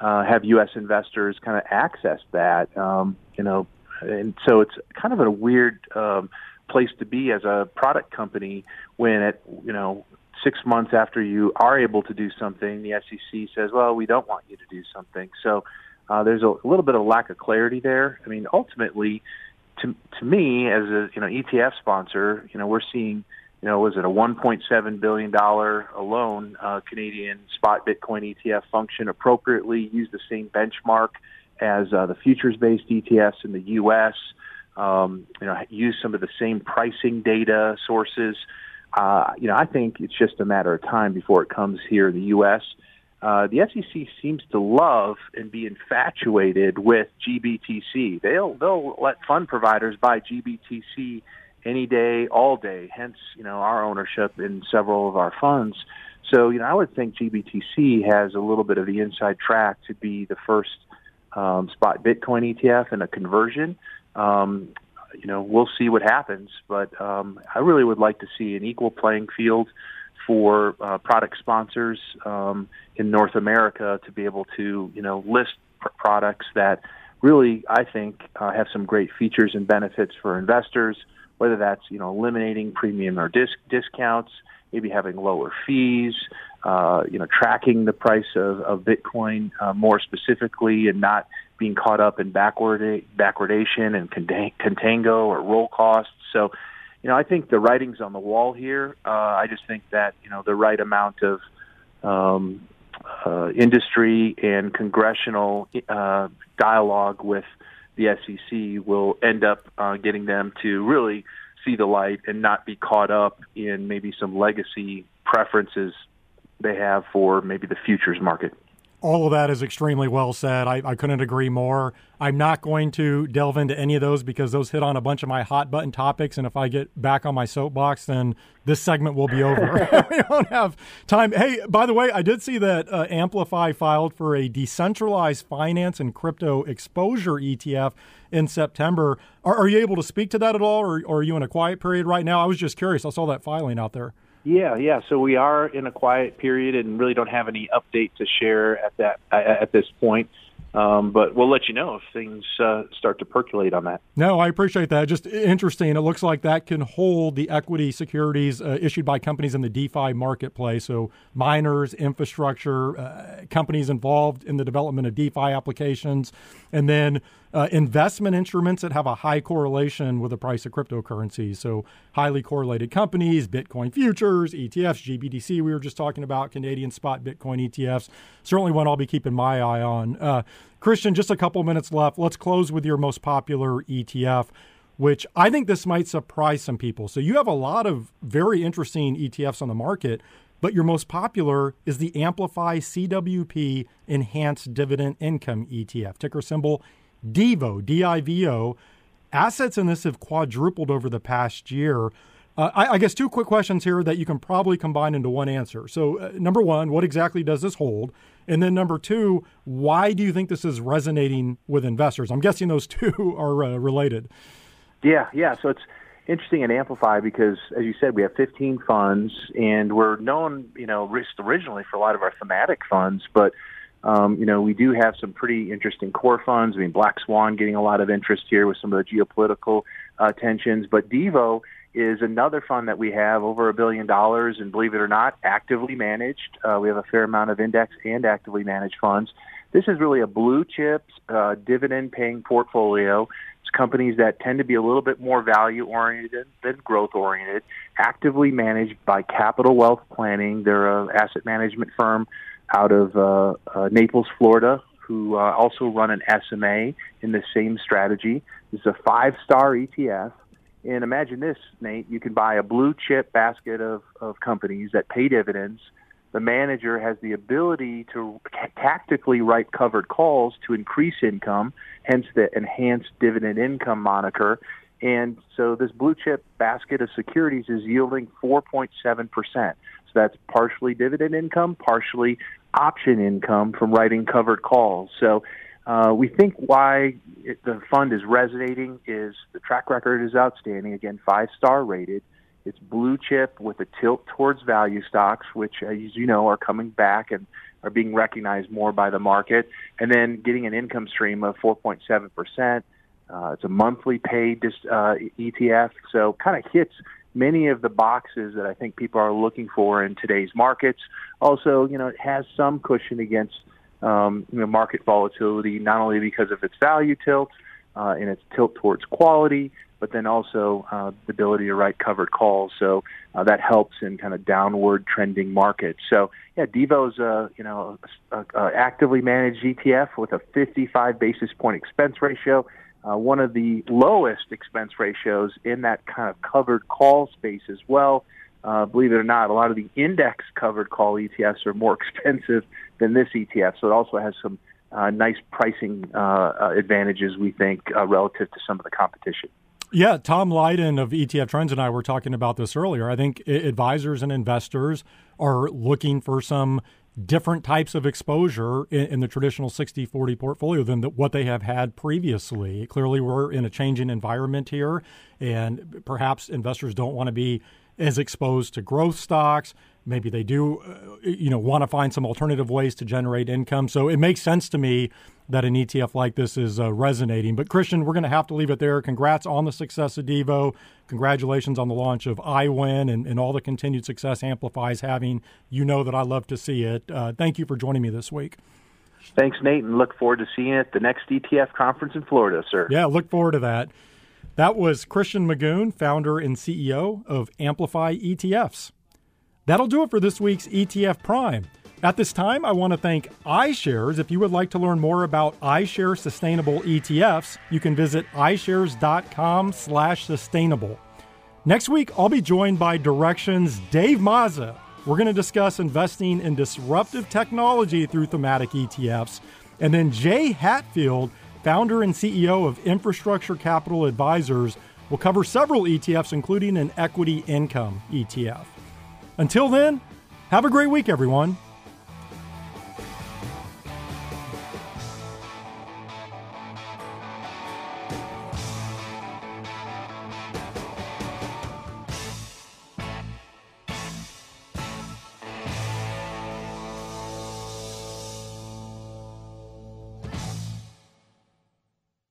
uh, have U.S. investors kind of access that, um, you know, and so it's kind of a weird um, place to be as a product company when it, you know, six months after you are able to do something, the SEC says, well, we don't want you to do something. So uh, there's a, a little bit of lack of clarity there. I mean, ultimately, to to me as a you know ETF sponsor, you know we're seeing you know was it a 1.7 billion dollar alone uh, Canadian spot Bitcoin ETF function appropriately use the same benchmark as uh, the futures based ETFs in the U.S. Um, you know use some of the same pricing data sources. Uh, you know I think it's just a matter of time before it comes here in the U.S. uh, the SEC seems to love and be infatuated with GBTC. They'll they'll let fund providers buy GBTC any day, all day. Hence, you know, our ownership in several of our funds. So, you know, I would think GBTC has a little bit of the inside track to be the first um, spot Bitcoin ETF and a conversion. Um, you know, we'll see what happens, but um, I really would like to see an equal playing field for uh, product sponsors um, in North America to be able to, you know, list pr- products that really, I think, uh, have some great features and benefits for investors. Whether that's you know eliminating premium or disc discounts, maybe having lower fees, uh, you know, tracking the price of, of Bitcoin uh, more specifically, and not being caught up in backward backwardation and contango or roll costs. So you know, I think the writing's on the wall here. Uh, I just think that you know the right amount of um, uh, industry and congressional uh, dialogue with the SEC will end up uh, getting them to really see the light and not be caught up in maybe some legacy preferences they have for maybe the futures market. All of that is extremely well said. I, I, couldn't agree more. I'm not going to delve into any of those because those hit on a bunch of my hot button topics. And if I get back on my soapbox, then this segment will be over. <laughs> we don't have time. Hey, by the way, I did see that uh, Amplify filed for a decentralized finance and crypto exposure ETF in September. Are, are you able to speak to that at all, or, or are you in a quiet period right now? I was just curious. I saw that filing out there. Yeah, yeah. So we are in a quiet period and really don't have any update to share at that at this point. Um, but we'll let you know if things uh, start to percolate on that. No, I appreciate that. Just interesting. It looks like that can hold the equity securities uh, issued by companies in the DeFi marketplace. So, miners, infrastructure, uh, companies involved in the development of DeFi applications, and then uh, investment instruments that have a high correlation with the price of cryptocurrencies. So, highly correlated companies, Bitcoin futures, ETFs, GBTC, we were just talking about, Canadian spot Bitcoin ETFs. Certainly one I'll be keeping my eye on. Christian, just a couple minutes left. Let's close with your most popular ETF which I think this might surprise some people. So you have a lot of very interesting ETFs on the market, but your most popular is the Amplify CWP Enhanced Dividend Income ETF, ticker symbol Divo, D I V O. Assets in this have quadrupled over the past year. Uh, I, I, guess two quick questions here that you can probably combine into one answer. So, uh, number one, what exactly does this hold? And then number two, why do you think this is resonating with investors? I'm guessing those <laughs> two are uh, related. Yeah, yeah. So it's interesting and Amplify because, as you said, we have 15 funds, and we're known, you know, originally for a lot of our thematic funds, but um, you know, we do have some pretty interesting core funds. I mean, Black Swan getting a lot of interest here with some of the geopolitical uh, tensions. But Divo is another fund that we have over a billion dollars, and believe it or not, actively managed. Uh, we have a fair amount of index and actively managed funds. This is really a blue chip uh, dividend paying portfolio. It's companies that tend to be a little bit more value oriented than growth oriented, actively managed by Capital Wealth Planning. They're an asset management firm out of uh, uh, Naples, Florida, who uh, also run an SMA in the same strategy. This is a five star ETF. And imagine this, Nate, you can buy a blue chip basket of, of companies that pay dividends. The manager has the ability to tactically write covered calls to increase income, hence the enhanced dividend income moniker. And so this blue chip basket of securities is yielding 4.7%. So that's partially dividend income, partially option income from writing covered calls. So uh, we think why it, the fund is resonating is the track record is outstanding. Again, five star rated. It's blue chip with a tilt towards value stocks, which, as you know, are coming back and are being recognized more by the market. And then getting an income stream of 4.7 percent. Uh, it's a monthly paid uh, ETF, so kind of hits many of the boxes that I think people are looking for in today's markets. Also, you know, it has some cushion against um, you know, market volatility, not only because of its value tilt uh, and its tilt towards quality, but then also uh, the ability to write covered calls. So uh, that helps in kind of downward trending markets. So yeah, Divo's a you know a, a actively managed ETF with a 55 basis point expense ratio uh, one of the lowest expense ratios in that kind of covered call space as well. Uh, believe it or not, a lot of the index covered call ETFs are more <laughs> expensive than this ETF. So it also has some uh, nice pricing uh, uh advantages, we think, uh, relative to some of the competition. Yeah, Tom Lydon of ETF Trends and I were talking about this earlier. I think advisors and investors are looking for some different types of exposure in, in the traditional 60 40 portfolio than the, what they have had previously. Clearly, we're in a changing environment here, and perhaps investors don't want to be as exposed to growth stocks. Maybe they do, uh, you know, want to find some alternative ways to generate income. So it makes sense to me that an ETF like this is uh, resonating. But Christian, we're going to have to leave it there. Congrats on the success of DIVO. Congratulations on the launch of IWIN and, and all the continued success Amplify is having. You know that I love to see it. Uh, thank you for joining me this week. Thanks, Nate, and look forward to seeing you at the next ETF conference in Florida, sir. Yeah, look forward to that. That was Christian Magoon, founder and CEO of Amplify ETFs. That'll do it for this week's ETF Prime. At this time, I want to thank iShares. If you would like to learn more about iShares sustainable ETFs, you can visit ishares.com/sustainable. Next week, I'll be joined by Direxion's Dave Mazza. We're going to discuss investing in disruptive technology through thematic ETFs, and then Jay Hatfield founder and CEO of Infrastructure Capital Advisors, will cover several ETFs, including an equity income ETF. Until then, have a great week, everyone.